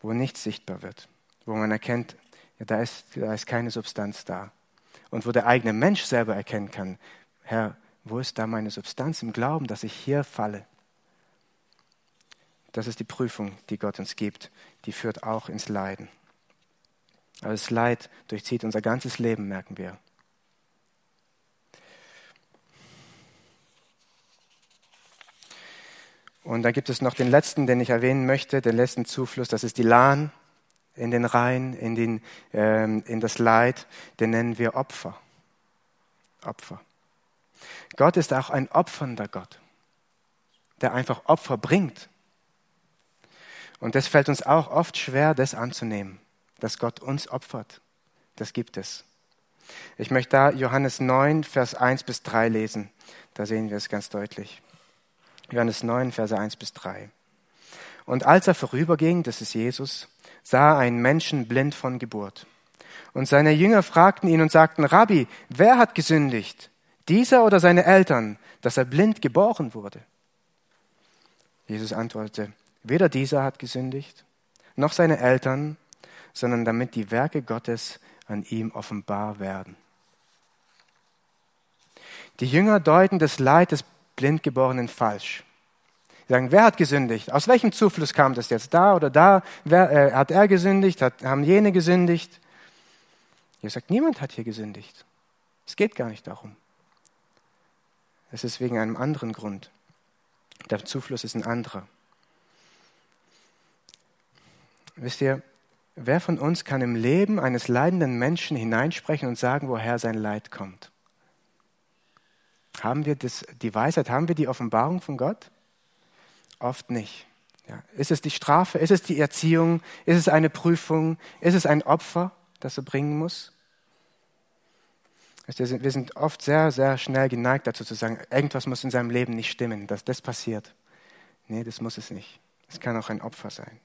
Speaker 1: Wo nichts sichtbar wird, wo man erkennt, ja, da, ist, da ist keine Substanz da. Und wo der eigene Mensch selber erkennen kann, Herr, wo ist da meine Substanz im Glauben, dass ich hier falle? Das ist die Prüfung, die Gott uns gibt. Die führt auch ins Leiden. Aber das Leid durchzieht unser ganzes Leben, merken wir. Und da gibt es noch den letzten, den ich erwähnen möchte, den letzten Zufluss, das ist die Lahn in den Rhein, in, den, ähm, in das Leid, den nennen wir Opfer. Opfer. Gott ist auch ein opfernder Gott, der einfach Opfer bringt. Und das fällt uns auch oft schwer, das anzunehmen, dass Gott uns opfert. Das gibt es. Ich möchte da Johannes 9, Vers 1 bis 3 lesen. Da sehen wir es ganz deutlich. Johannes 9, Verse 1 bis 3. Und als er vorüberging, das ist Jesus, sah er einen Menschen blind von Geburt. Und seine Jünger fragten ihn und sagten, Rabbi, wer hat gesündigt? Dieser oder seine Eltern, dass er blind geboren wurde? Jesus antwortete, Weder dieser hat gesündigt, noch seine Eltern, sondern damit die Werke Gottes an ihm offenbar werden. Die Jünger deuten das Leid des Blindgeborenen falsch. Sie sagen, wer hat gesündigt? Aus welchem Zufluss kam das jetzt? Da oder da? Wer, äh, hat er gesündigt? Hat, haben jene gesündigt? Jesus sagt, niemand hat hier gesündigt. Es geht gar nicht darum. Es ist wegen einem anderen Grund. Der Zufluss ist ein anderer. Wisst ihr, wer von uns kann im Leben eines leidenden Menschen hineinsprechen und sagen, woher sein Leid kommt? Haben wir das, die Weisheit, haben wir die Offenbarung von Gott? Oft nicht. Ja. Ist es die Strafe? Ist es die Erziehung? Ist es eine Prüfung? Ist es ein Opfer, das er bringen muss? Wir sind oft sehr, sehr schnell geneigt dazu zu sagen, irgendwas muss in seinem Leben nicht stimmen, dass das passiert. Nee, das muss es nicht. Es kann auch ein Opfer sein.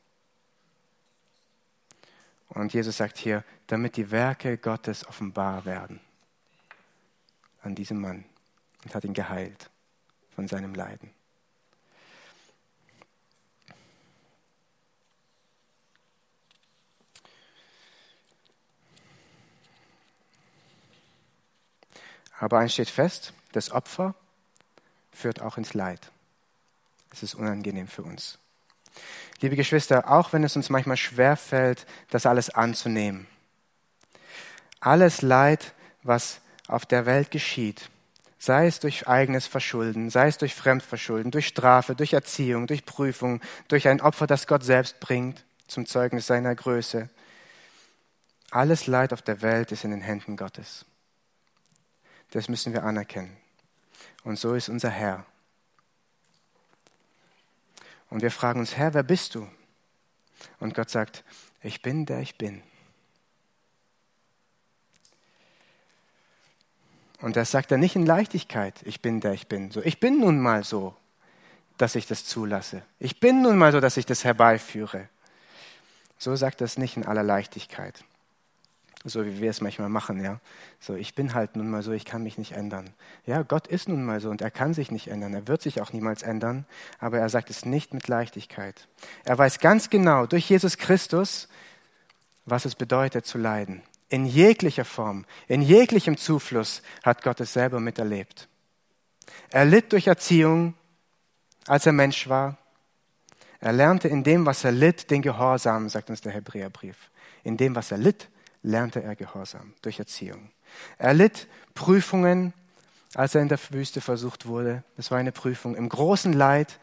Speaker 1: Und Jesus sagt hier, damit die Werke Gottes offenbar werden an diesem Mann und hat ihn geheilt von seinem Leiden. Aber eins steht fest, das Opfer führt auch ins Leid. Es ist unangenehm für uns. Liebe Geschwister, auch wenn es uns manchmal schwer fällt, das alles anzunehmen, alles Leid, was auf der Welt geschieht, sei es durch eigenes Verschulden, sei es durch Fremdverschulden, durch Strafe, durch Erziehung, durch Prüfung, durch ein Opfer, das Gott selbst bringt zum Zeugnis seiner Größe. Alles Leid auf der Welt ist in den Händen Gottes. Das müssen wir anerkennen. Und so ist unser Herr. Und wir fragen uns, Herr, wer bist du? Und Gott sagt, ich bin der ich bin. Und das sagt er nicht in Leichtigkeit, ich bin der ich bin. So, ich bin nun mal so, dass ich das zulasse. Ich bin nun mal so, dass ich das herbeiführe. So sagt er es nicht in aller Leichtigkeit. So wie wir es manchmal machen, ja. So, ich bin halt nun mal so, ich kann mich nicht ändern. Ja, Gott ist nun mal so und er kann sich nicht ändern. Er wird sich auch niemals ändern, aber er sagt es nicht mit Leichtigkeit. Er weiß ganz genau durch Jesus Christus, was es bedeutet zu leiden. In jeglicher Form, in jeglichem Zufluss hat Gott es selber miterlebt. Er litt durch Erziehung, als er Mensch war. Er lernte in dem, was er litt, den Gehorsam, sagt uns der Hebräerbrief. In dem, was er litt, lernte er Gehorsam durch Erziehung. Er litt Prüfungen, als er in der Wüste versucht wurde. Das war eine Prüfung im großen Leid.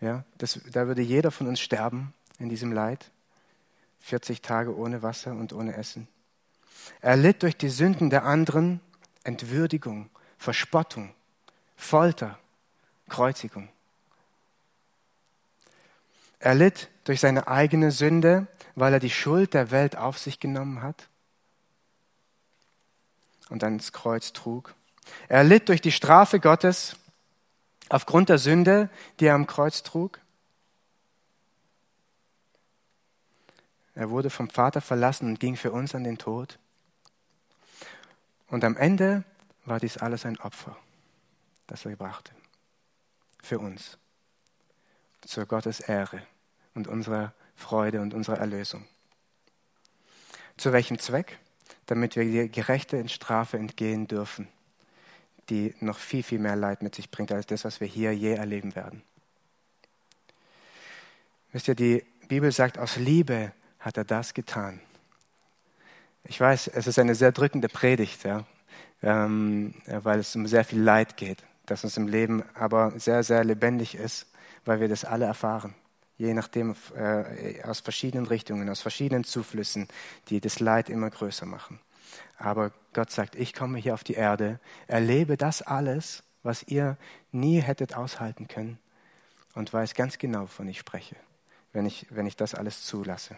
Speaker 1: Ja, das, da würde jeder von uns sterben in diesem Leid. 40 Tage ohne Wasser und ohne Essen. Er litt durch die Sünden der anderen Entwürdigung, Verspottung, Folter, Kreuzigung. Er litt durch seine eigene Sünde, weil er die Schuld der Welt auf sich genommen hat und ans Kreuz trug. Er litt durch die Strafe Gottes aufgrund der Sünde, die er am Kreuz trug. Er wurde vom Vater verlassen und ging für uns an den Tod. Und am Ende war dies alles ein Opfer, das er brachte. Für uns. Zur Gottes Ehre und unserer Freude und unserer Erlösung. Zu welchem Zweck? Damit wir die gerechte Strafe entgehen dürfen, die noch viel, viel mehr Leid mit sich bringt als das, was wir hier je erleben werden. Wisst ihr, die Bibel sagt, aus Liebe hat er das getan. Ich weiß, es ist eine sehr drückende Predigt, ja, ähm, weil es um sehr viel Leid geht, das uns im Leben aber sehr, sehr lebendig ist, weil wir das alle erfahren je nachdem äh, aus verschiedenen Richtungen, aus verschiedenen Zuflüssen, die das Leid immer größer machen. Aber Gott sagt, ich komme hier auf die Erde, erlebe das alles, was ihr nie hättet aushalten können und weiß ganz genau, wovon ich spreche, wenn ich, wenn ich das alles zulasse.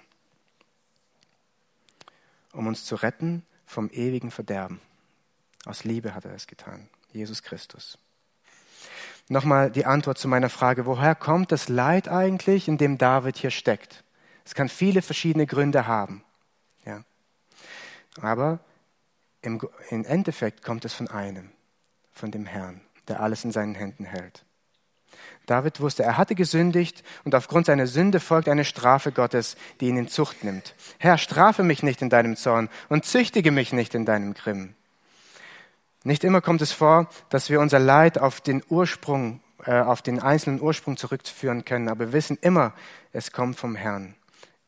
Speaker 1: Um uns zu retten vom ewigen Verderben. Aus Liebe hat er es getan, Jesus Christus nochmal die Antwort zu meiner Frage, woher kommt das Leid eigentlich, in dem David hier steckt? Es kann viele verschiedene Gründe haben. Ja. Aber im, im Endeffekt kommt es von einem, von dem Herrn, der alles in seinen Händen hält. David wusste, er hatte gesündigt und aufgrund seiner Sünde folgt eine Strafe Gottes, die ihn in Zucht nimmt. Herr, strafe mich nicht in deinem Zorn und züchtige mich nicht in deinem Grimm. Nicht immer kommt es vor, dass wir unser Leid auf den Ursprung, äh, auf den einzelnen Ursprung zurückführen können, aber wir wissen immer, es kommt vom Herrn.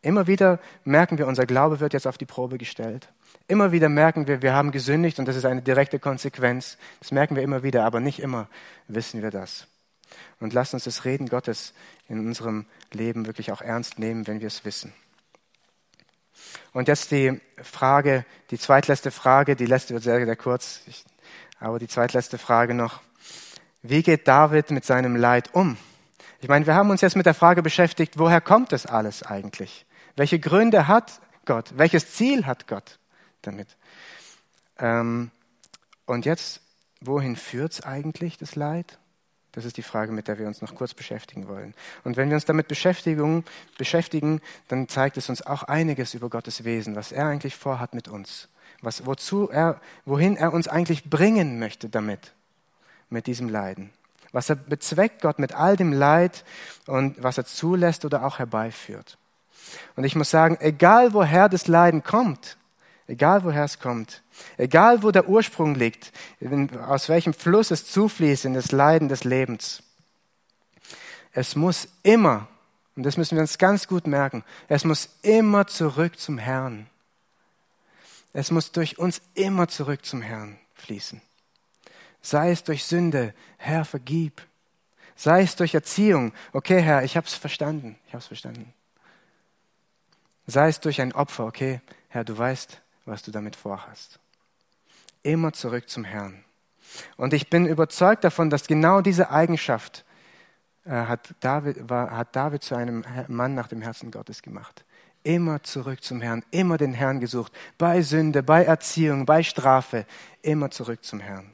Speaker 1: Immer wieder merken wir, unser Glaube wird jetzt auf die Probe gestellt. Immer wieder merken wir, wir haben gesündigt und das ist eine direkte Konsequenz. Das merken wir immer wieder, aber nicht immer wissen wir das. Und lasst uns das Reden Gottes in unserem Leben wirklich auch ernst nehmen, wenn wir es wissen. Und jetzt die Frage, die zweitletzte Frage, die letzte wird sehr, sehr kurz. Ich aber die zweitletzte Frage noch. Wie geht David mit seinem Leid um? Ich meine, wir haben uns jetzt mit der Frage beschäftigt, woher kommt das alles eigentlich? Welche Gründe hat Gott? Welches Ziel hat Gott damit? Ähm, und jetzt, wohin führt es eigentlich, das Leid? Das ist die Frage, mit der wir uns noch kurz beschäftigen wollen. Und wenn wir uns damit beschäftigen, beschäftigen, dann zeigt es uns auch einiges über Gottes Wesen, was er eigentlich vorhat mit uns was, wozu er, wohin er uns eigentlich bringen möchte damit, mit diesem Leiden. Was er bezweckt Gott mit all dem Leid und was er zulässt oder auch herbeiführt. Und ich muss sagen, egal woher das Leiden kommt, egal woher es kommt, egal wo der Ursprung liegt, aus welchem Fluss es zufließt in das Leiden des Lebens, es muss immer Und das müssen wir uns ganz gut merken. Es muss immer zurück zum Herrn. Es muss durch uns immer zurück zum Herrn fließen. Sei es durch Sünde, Herr, vergib. Sei es durch Erziehung, okay, Herr, ich habe es verstanden, ich habe es verstanden. Sei es durch ein Opfer, okay, Herr, du weißt, was du damit vorhast. Immer zurück zum Herrn. Und ich bin überzeugt davon, dass genau diese Eigenschaft äh, hat, David, war, hat David zu einem Mann nach dem Herzen Gottes gemacht. Immer zurück zum Herrn, immer den Herrn gesucht, bei Sünde, bei Erziehung, bei Strafe, immer zurück zum Herrn.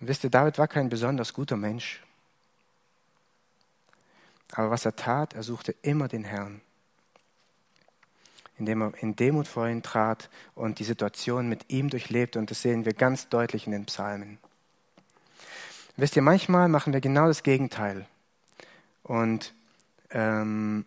Speaker 1: wisst ihr, David war kein besonders guter Mensch. Aber was er tat, er suchte immer den Herrn indem er in Demut vor ihn trat und die Situation mit ihm durchlebte. Und das sehen wir ganz deutlich in den Psalmen. Wisst ihr, manchmal machen wir genau das Gegenteil. Und, ähm,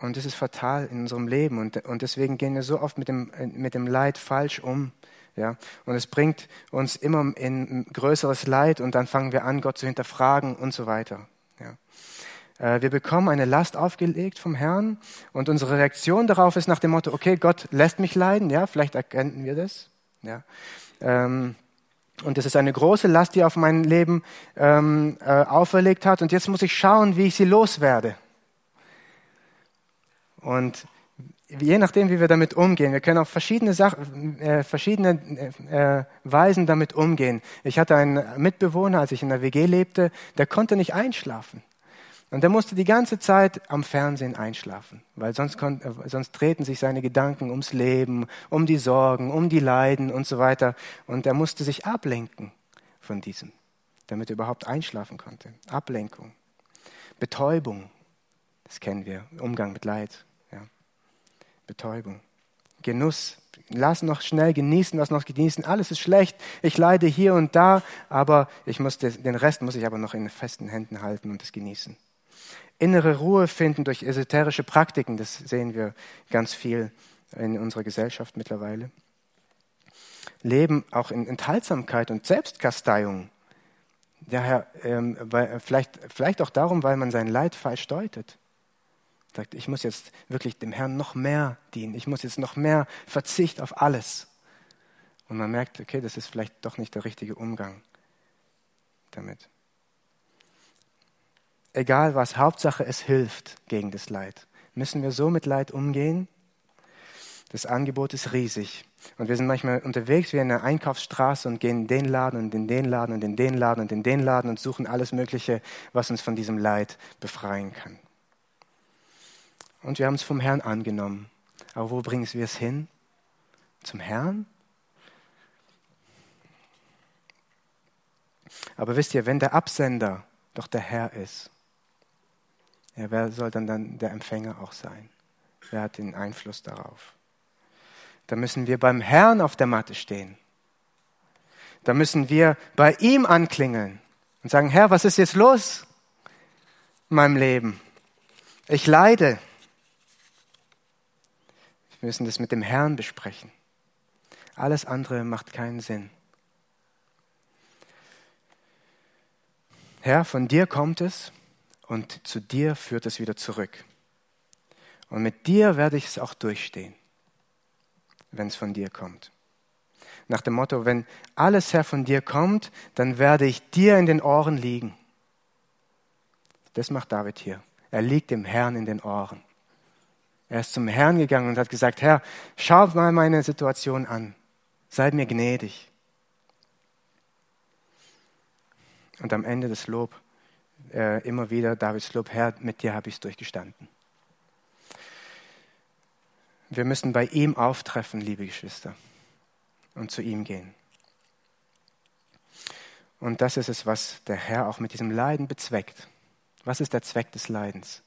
Speaker 1: und das ist fatal in unserem Leben. Und, und deswegen gehen wir so oft mit dem, mit dem Leid falsch um. Ja? Und es bringt uns immer in größeres Leid und dann fangen wir an, Gott zu hinterfragen und so weiter. Ja? Äh, wir bekommen eine Last aufgelegt vom Herrn und unsere Reaktion darauf ist nach dem Motto, okay, Gott lässt mich leiden, ja, vielleicht erkennen wir das, ja. Ähm, und das ist eine große Last, die er auf mein Leben ähm, äh, auferlegt hat und jetzt muss ich schauen, wie ich sie loswerde. Und je nachdem, wie wir damit umgehen, wir können auf verschiedene, Sachen, äh, verschiedene äh, Weisen damit umgehen. Ich hatte einen Mitbewohner, als ich in der WG lebte, der konnte nicht einschlafen. Und er musste die ganze Zeit am Fernsehen einschlafen, weil sonst, konnte, äh, sonst drehten sich seine Gedanken ums Leben, um die Sorgen, um die Leiden und so weiter. Und er musste sich ablenken von diesem, damit er überhaupt einschlafen konnte. Ablenkung. Betäubung, das kennen wir, Umgang mit Leid. Betäubung. Genuss, lass noch schnell genießen, lass noch genießen. Alles ist schlecht. Ich leide hier und da, aber ich muss den Rest muss ich aber noch in festen Händen halten und es genießen innere Ruhe finden durch esoterische Praktiken. Das sehen wir ganz viel in unserer Gesellschaft mittlerweile. Leben auch in Enthaltsamkeit und Selbstkasteiung. Daher, ähm, weil, vielleicht, vielleicht auch darum, weil man sein Leid falsch deutet. Sagt, ich muss jetzt wirklich dem Herrn noch mehr dienen. Ich muss jetzt noch mehr Verzicht auf alles. Und man merkt, okay, das ist vielleicht doch nicht der richtige Umgang damit egal was, Hauptsache es hilft gegen das Leid. Müssen wir so mit Leid umgehen? Das Angebot ist riesig. Und wir sind manchmal unterwegs wie in einer Einkaufsstraße und gehen in den Laden und in den Laden und in den Laden und in den Laden und suchen alles Mögliche, was uns von diesem Leid befreien kann. Und wir haben es vom Herrn angenommen. Aber wo bringen wir es hin? Zum Herrn? Aber wisst ihr, wenn der Absender doch der Herr ist, ja, wer soll dann, dann der Empfänger auch sein? Wer hat den Einfluss darauf? Da müssen wir beim Herrn auf der Matte stehen. Da müssen wir bei ihm anklingeln und sagen, Herr, was ist jetzt los in meinem Leben? Ich leide. Wir müssen das mit dem Herrn besprechen. Alles andere macht keinen Sinn. Herr, von dir kommt es, und zu dir führt es wieder zurück. Und mit dir werde ich es auch durchstehen, wenn es von dir kommt. Nach dem Motto, wenn alles Herr von dir kommt, dann werde ich dir in den Ohren liegen. Das macht David hier. Er liegt dem Herrn in den Ohren. Er ist zum Herrn gegangen und hat gesagt, Herr, schau mal meine Situation an. Seid mir gnädig. Und am Ende des Lob äh, immer wieder Davids Lob, Herr, mit dir habe ich es durchgestanden. Wir müssen bei ihm auftreffen, liebe Geschwister, und zu ihm gehen. Und das ist es, was der Herr auch mit diesem Leiden bezweckt. Was ist der Zweck des Leidens?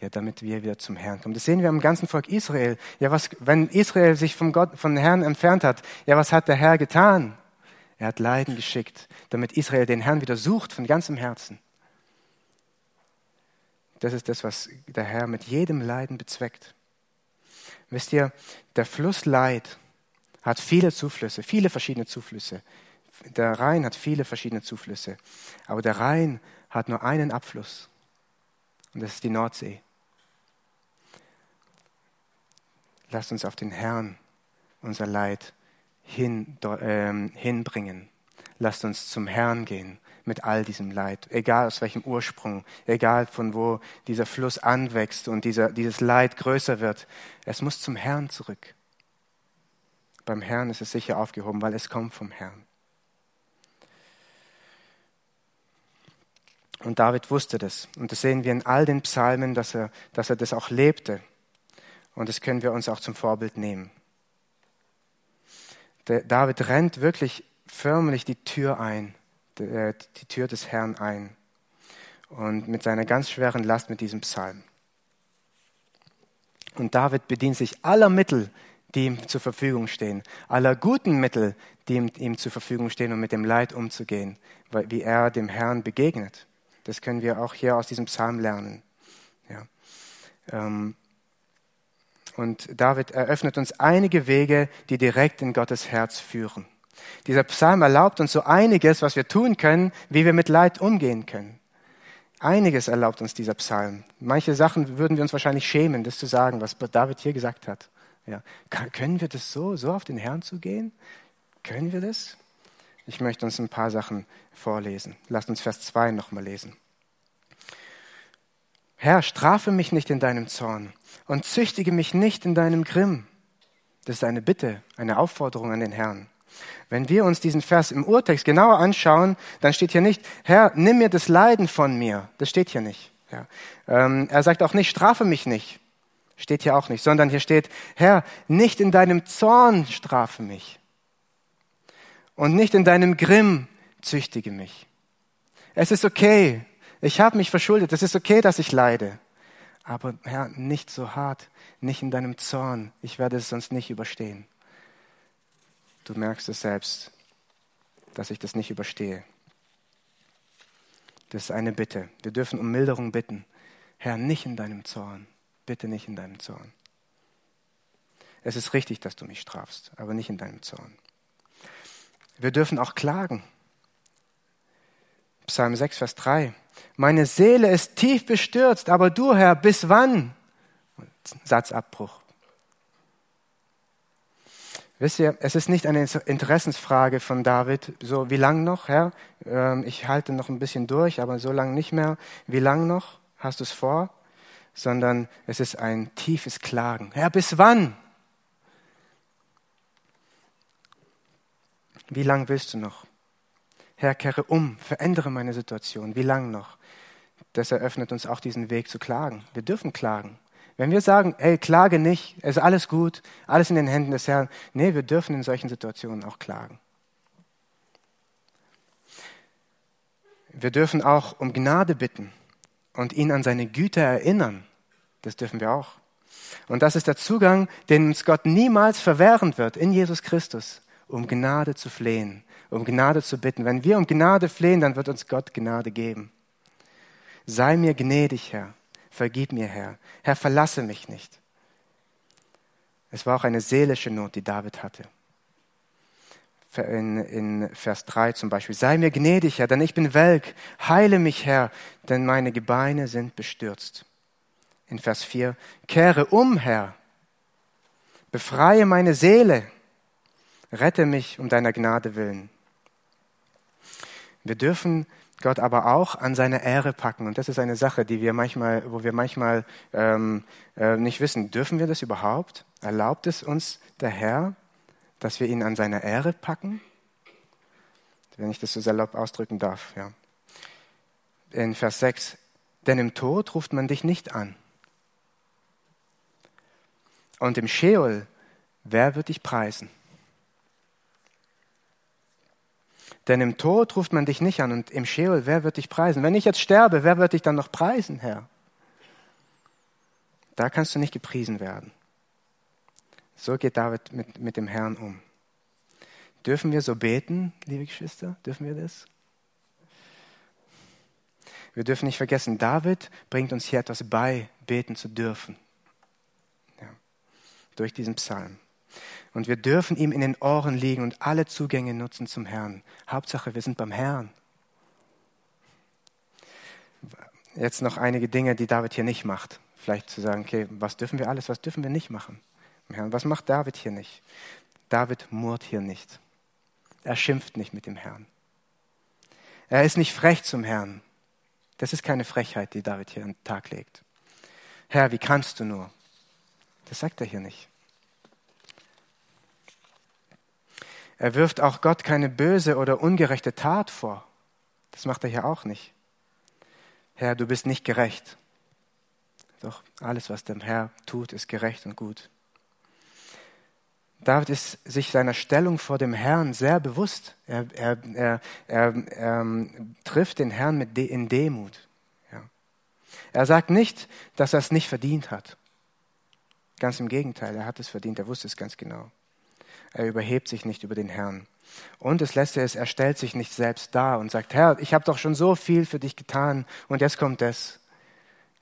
Speaker 1: Ja, damit wir wieder zum Herrn kommen. Das sehen wir am ganzen Volk Israel. Ja, was, wenn Israel sich vom Gott, von Herrn entfernt hat, ja, was hat der Herr getan? Er hat Leiden geschickt, damit Israel den Herrn wieder sucht von ganzem Herzen. Das ist das, was der Herr mit jedem Leiden bezweckt. Wisst ihr, der Fluss Leid hat viele Zuflüsse, viele verschiedene Zuflüsse. Der Rhein hat viele verschiedene Zuflüsse. Aber der Rhein hat nur einen Abfluss und das ist die Nordsee. Lasst uns auf den Herrn unser Leid hin, äh, hinbringen. Lasst uns zum Herrn gehen mit all diesem Leid, egal aus welchem Ursprung, egal von wo dieser Fluss anwächst und dieser, dieses Leid größer wird. Es muss zum Herrn zurück. Beim Herrn ist es sicher aufgehoben, weil es kommt vom Herrn. Und David wusste das. Und das sehen wir in all den Psalmen, dass er, dass er das auch lebte. Und das können wir uns auch zum Vorbild nehmen. Der David rennt wirklich förmlich die Tür ein, äh, die Tür des Herrn ein. Und mit seiner ganz schweren Last mit diesem Psalm. Und David bedient sich aller Mittel, die ihm zur Verfügung stehen, aller guten Mittel, die ihm, zur Verfügung stehen, um mit dem Leid umzugehen, wie er dem Herrn begegnet. Das können wir auch hier aus diesem Psalm lernen. Ja. Ähm, und David eröffnet uns einige Wege, die direkt in Gottes Herz führen. Dieser Psalm erlaubt uns so einiges, was wir tun können, wie wir mit Leid umgehen können. Einiges erlaubt uns dieser Psalm. Manche Sachen würden wir uns wahrscheinlich schämen, das zu sagen, was David hier gesagt hat. Ja. Können wir das so, so auf den Herrn zu gehen? Können wir das? Ich möchte uns ein paar Sachen vorlesen. Lasst uns Vers 2 nochmal lesen. Herr, strafe mich nicht in deinem Zorn und züchtige mich nicht in deinem Grimm. Das ist eine Bitte, eine Aufforderung an den Herrn. Wenn wir uns diesen Vers im Urtext genauer anschauen, dann steht hier nicht, Herr, nimm mir das Leiden von mir. Das steht hier nicht. Ja. Ähm, er sagt auch nicht, strafe mich nicht. Steht hier auch nicht, sondern hier steht, Herr, nicht in deinem Zorn strafe mich und nicht in deinem Grimm züchtige mich. Es ist okay, ich habe mich verschuldet, es ist okay, dass ich leide. Aber Herr, nicht so hart, nicht in deinem Zorn, ich werde es sonst nicht überstehen. Du merkst es selbst, dass ich das nicht überstehe. Das ist eine Bitte. Wir dürfen um Milderung bitten. Herr, nicht in deinem Zorn. Bitte nicht in deinem Zorn. Es ist richtig, dass du mich strafst, aber nicht in deinem Zorn. Wir dürfen auch klagen. Psalm 6, Vers 3. Meine Seele ist tief bestürzt, aber du, Herr, bis wann? Satzabbruch. Wisst ihr, es ist nicht eine Interessensfrage von David, so wie lang noch, Herr? Ähm, ich halte noch ein bisschen durch, aber so lang nicht mehr. Wie lang noch? Hast du es vor? Sondern es ist ein tiefes Klagen. Herr, bis wann? Wie lang willst du noch? Herr, kehre um, verändere meine Situation. Wie lang noch? Das eröffnet uns auch diesen Weg zu klagen. Wir dürfen klagen. Wenn wir sagen, ey, klage nicht, es ist alles gut, alles in den Händen des Herrn. Nee, wir dürfen in solchen Situationen auch klagen. Wir dürfen auch um Gnade bitten und ihn an seine Güte erinnern. Das dürfen wir auch. Und das ist der Zugang, den uns Gott niemals verwehren wird in Jesus Christus, um Gnade zu flehen, um Gnade zu bitten. Wenn wir um Gnade flehen, dann wird uns Gott Gnade geben. Sei mir gnädig, Herr. Vergib mir, Herr. Herr, verlasse mich nicht. Es war auch eine seelische Not, die David hatte. In, in Vers 3 zum Beispiel. Sei mir gnädig, Herr, denn ich bin welk. Heile mich, Herr, denn meine Gebeine sind bestürzt. In Vers 4. Kehre um, Herr. Befreie meine Seele. Rette mich um deiner Gnade willen. Wir dürfen Gott aber auch an seine Ehre packen. Und das ist eine Sache, die wir manchmal, wo wir manchmal ähm, äh, nicht wissen, dürfen wir das überhaupt? Erlaubt es uns der Herr, dass wir ihn an seine Ehre packen? Wenn ich das so salopp ausdrücken darf. Ja. In Vers 6, denn im Tod ruft man dich nicht an. Und im Sheol, wer wird dich preisen? Denn im Tod ruft man dich nicht an und im Sheol, wer wird dich preisen? Wenn ich jetzt sterbe, wer wird dich dann noch preisen, Herr? Da kannst du nicht gepriesen werden. So geht David mit, mit dem Herrn um. Dürfen wir so beten, liebe Geschwister? Dürfen wir das? Wir dürfen nicht vergessen, David bringt uns hier etwas bei, beten zu dürfen. Ja. Durch diesen Psalm. Und wir dürfen ihm in den Ohren liegen und alle Zugänge nutzen zum Herrn. Hauptsache, wir sind beim Herrn. jetzt noch einige Dinge, die David hier nicht macht. Vielleicht zu sagen, okay, was dürfen wir alles, was dürfen wir nicht machen? Herrn, was macht David hier nicht? David murrt hier nicht. Er schimpft nicht mit dem Herrn. Er ist nicht frech zum Herrn. Das ist keine Frechheit, die David hier an den Tag legt. Herr, wie kannst du nur? Das sagt er hier nicht. Er wirft auch Gott keine böse oder ungerechte Tat vor. Das macht er hier auch nicht. Herr, du bist nicht gerecht. Doch alles, was der Herr tut, ist gerecht und gut. David ist sich seiner Stellung vor dem Herrn sehr bewusst. Er, er, er, er ähm, trifft den Herrn mit De in Demut. Ja. Er sagt nicht, dass er es nicht verdient hat. Ganz im Gegenteil, er hat es verdient, er wusste es ganz genau. Er überhebt sich nicht über den Herrn. Und das Letzte ist, er stellt sich nicht selbst dar und sagt, Herr, ich habe doch schon so viel für dich getan und jetzt kommt das.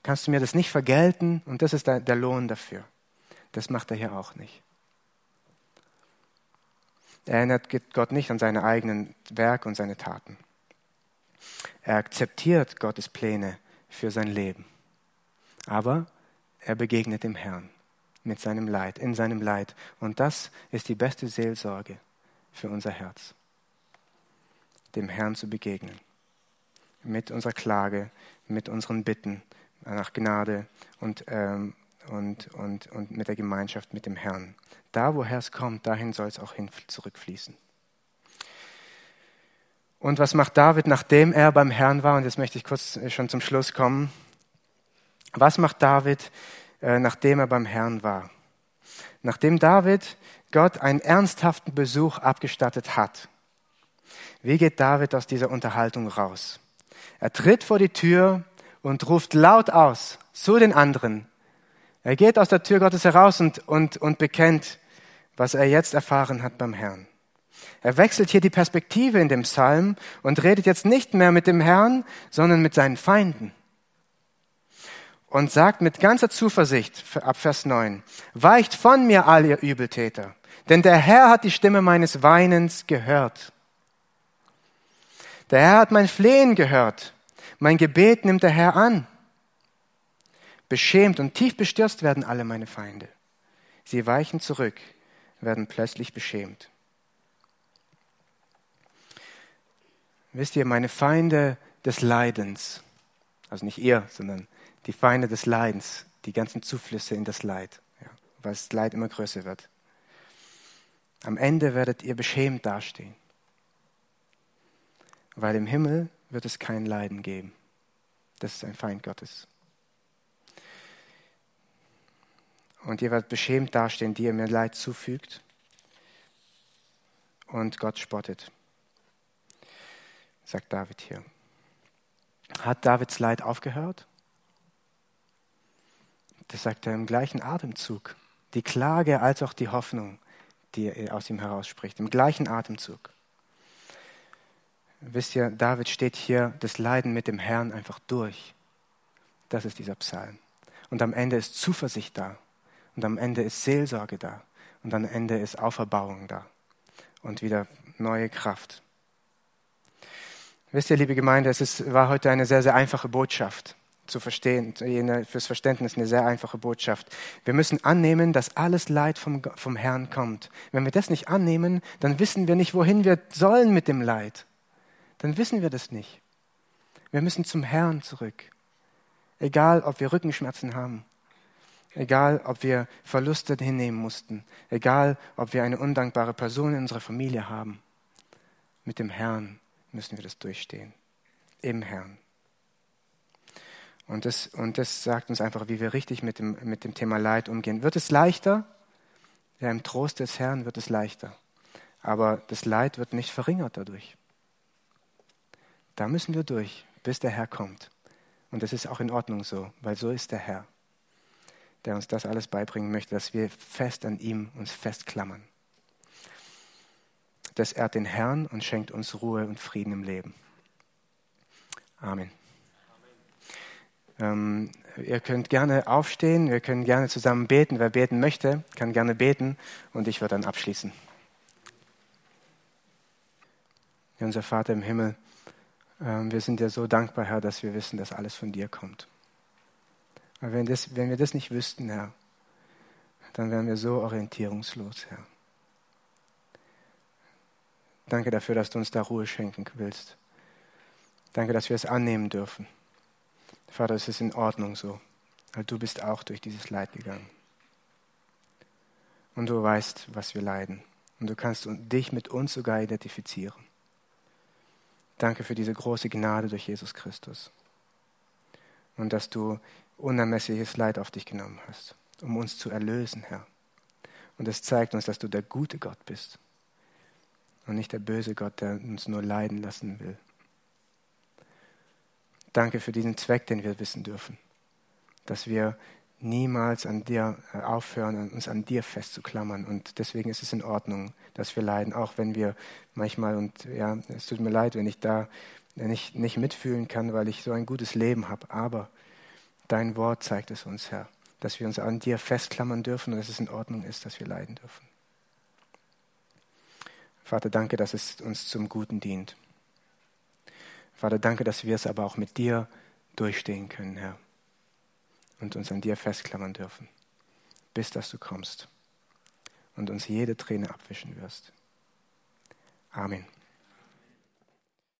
Speaker 1: Kannst du mir das nicht vergelten? Und das ist der, Lohn dafür. Das macht er hier auch nicht. Er erinnert Gott nicht an seine eigenen Werke und seine Taten. Er akzeptiert Gottes Pläne für sein Leben. Aber er begegnet dem Herrn mit seinem Leid, in seinem Leid. Und das ist die beste Seelsorge für unser Herz. Dem Herrn zu begegnen. Mit unserer Klage, mit unseren Bitten nach Gnade und, ähm, und, und, und mit der Gemeinschaft mit dem Herrn. Da, woher es kommt, dahin soll es auch hin zurückfließen. Und was macht David, nachdem er beim Herrn war? Und jetzt möchte ich kurz schon zum Schluss kommen. Was macht David, äh, nachdem er beim Herrn war? Nachdem David Gott einen ernsthaften Besuch abgestattet hat, wie geht David aus dieser Unterhaltung raus? Er tritt vor die Tür und ruft laut aus zu den anderen. Er geht aus der Tür Gottes heraus und, und, und bekennt, was er jetzt erfahren hat beim Herrn. Er wechselt hier die Perspektive in dem Psalm und redet jetzt nicht mehr mit dem Herrn, sondern mit seinen Feinden. Und sagt mit ganzer Zuversicht ab Vers 9, weicht von mir all ihr Übeltäter, denn der Herr hat die Stimme meines Weinens gehört. Der Herr hat mein Flehen gehört, mein Gebet nimmt der Herr an. Beschämt und tief bestürzt werden alle meine Feinde. Sie weichen zurück, werden plötzlich beschämt. Wisst ihr, meine Feinde des Leidens, also nicht ihr, sondern die Feinde des Leidens, die ganzen Zuflüsse in das Leid, ja, weil das Leid immer größer wird. Am Ende werdet ihr beschämt dastehen, weil im Himmel wird es kein Leiden geben. Das ist ein Feind Gottes. Und ihr werdet beschämt dastehen, die ihr mir Leid zufügt. Und Gott spottet, sagt David hier. Hat Davids Leid aufgehört? Das sagt er im gleichen Atemzug. Die Klage als auch die Hoffnung, die er aus ihm herausspricht, im gleichen Atemzug. Wisst ihr, David steht hier das Leiden mit dem Herrn einfach durch. Das ist dieser Psalm. Und am Ende ist Zuversicht da. Und am Ende ist Seelsorge da. Und am Ende ist Auferbauung da. Und wieder neue Kraft. Wisst ihr, liebe Gemeinde, es ist, war heute eine sehr, sehr einfache Botschaft zu verstehen, fürs Verständnis eine sehr einfache Botschaft. Wir müssen annehmen, dass alles Leid vom, vom Herrn kommt. Wenn wir das nicht annehmen, dann wissen wir nicht, wohin wir sollen mit dem Leid. Dann wissen wir das nicht. Wir müssen zum Herrn zurück. Egal, ob wir Rückenschmerzen haben, egal ob wir Verluste hinnehmen mussten, egal ob wir eine undankbare Person in unserer Familie haben. Mit dem Herrn müssen wir das durchstehen. Im Herrn. Und das, und das sagt uns einfach, wie wir richtig mit dem, mit dem Thema Leid umgehen. Wird es leichter? Ja, im Trost des Herrn wird es leichter. Aber das Leid wird nicht verringert dadurch. Da müssen wir durch, bis der Herr kommt. Und das ist auch in Ordnung so, weil so ist der Herr der uns das alles beibringen möchte, dass wir fest an ihm uns festklammern. Das ehrt den Herrn und schenkt uns Ruhe und Frieden im Leben. Amen. Ähm, ihr könnt gerne aufstehen, wir können gerne zusammen beten. Wer beten möchte, kann gerne beten und ich werde dann abschließen. Unser Vater im Himmel, ähm, wir sind dir so dankbar, Herr, dass wir wissen, dass alles von dir kommt. Weil wenn, das, wenn wir das nicht wüssten, Herr, dann wären wir so orientierungslos, Herr. Danke dafür, dass du uns da Ruhe schenken willst. Danke, dass wir es annehmen dürfen. Vater, es ist in Ordnung so, weil du bist auch durch dieses Leid gegangen. Und du weißt, was wir leiden. Und du kannst dich mit uns sogar identifizieren. Danke für diese große Gnade durch Jesus Christus. Und dass du unermessliches Leid auf dich genommen hast, um uns zu erlösen, Herr. Und es zeigt uns, dass du der gute Gott bist und nicht der böse Gott, der uns nur leiden lassen will. Danke für diesen Zweck, den wir wissen dürfen, dass wir niemals an dir äh, aufhören, uns an dir festzuklammern. Und deswegen ist es in Ordnung, dass wir leiden, auch wenn wir manchmal, und ja, es tut mir leid, wenn ich da nicht, nicht mitfühlen kann, weil ich so ein gutes Leben habe. Aber dein Wort zeigt es uns, Herr, dass wir uns an dir festklammern dürfen und dass es in Ordnung ist, dass wir leiden dürfen. Vater, danke, dass es uns zum Guten dient. Vater, danke, dass wir es aber auch mit dir durchstehen können, Herr und uns an dir festklammern dürfen, bis dass du kommst und uns jede Träne abwischen wirst. Amen.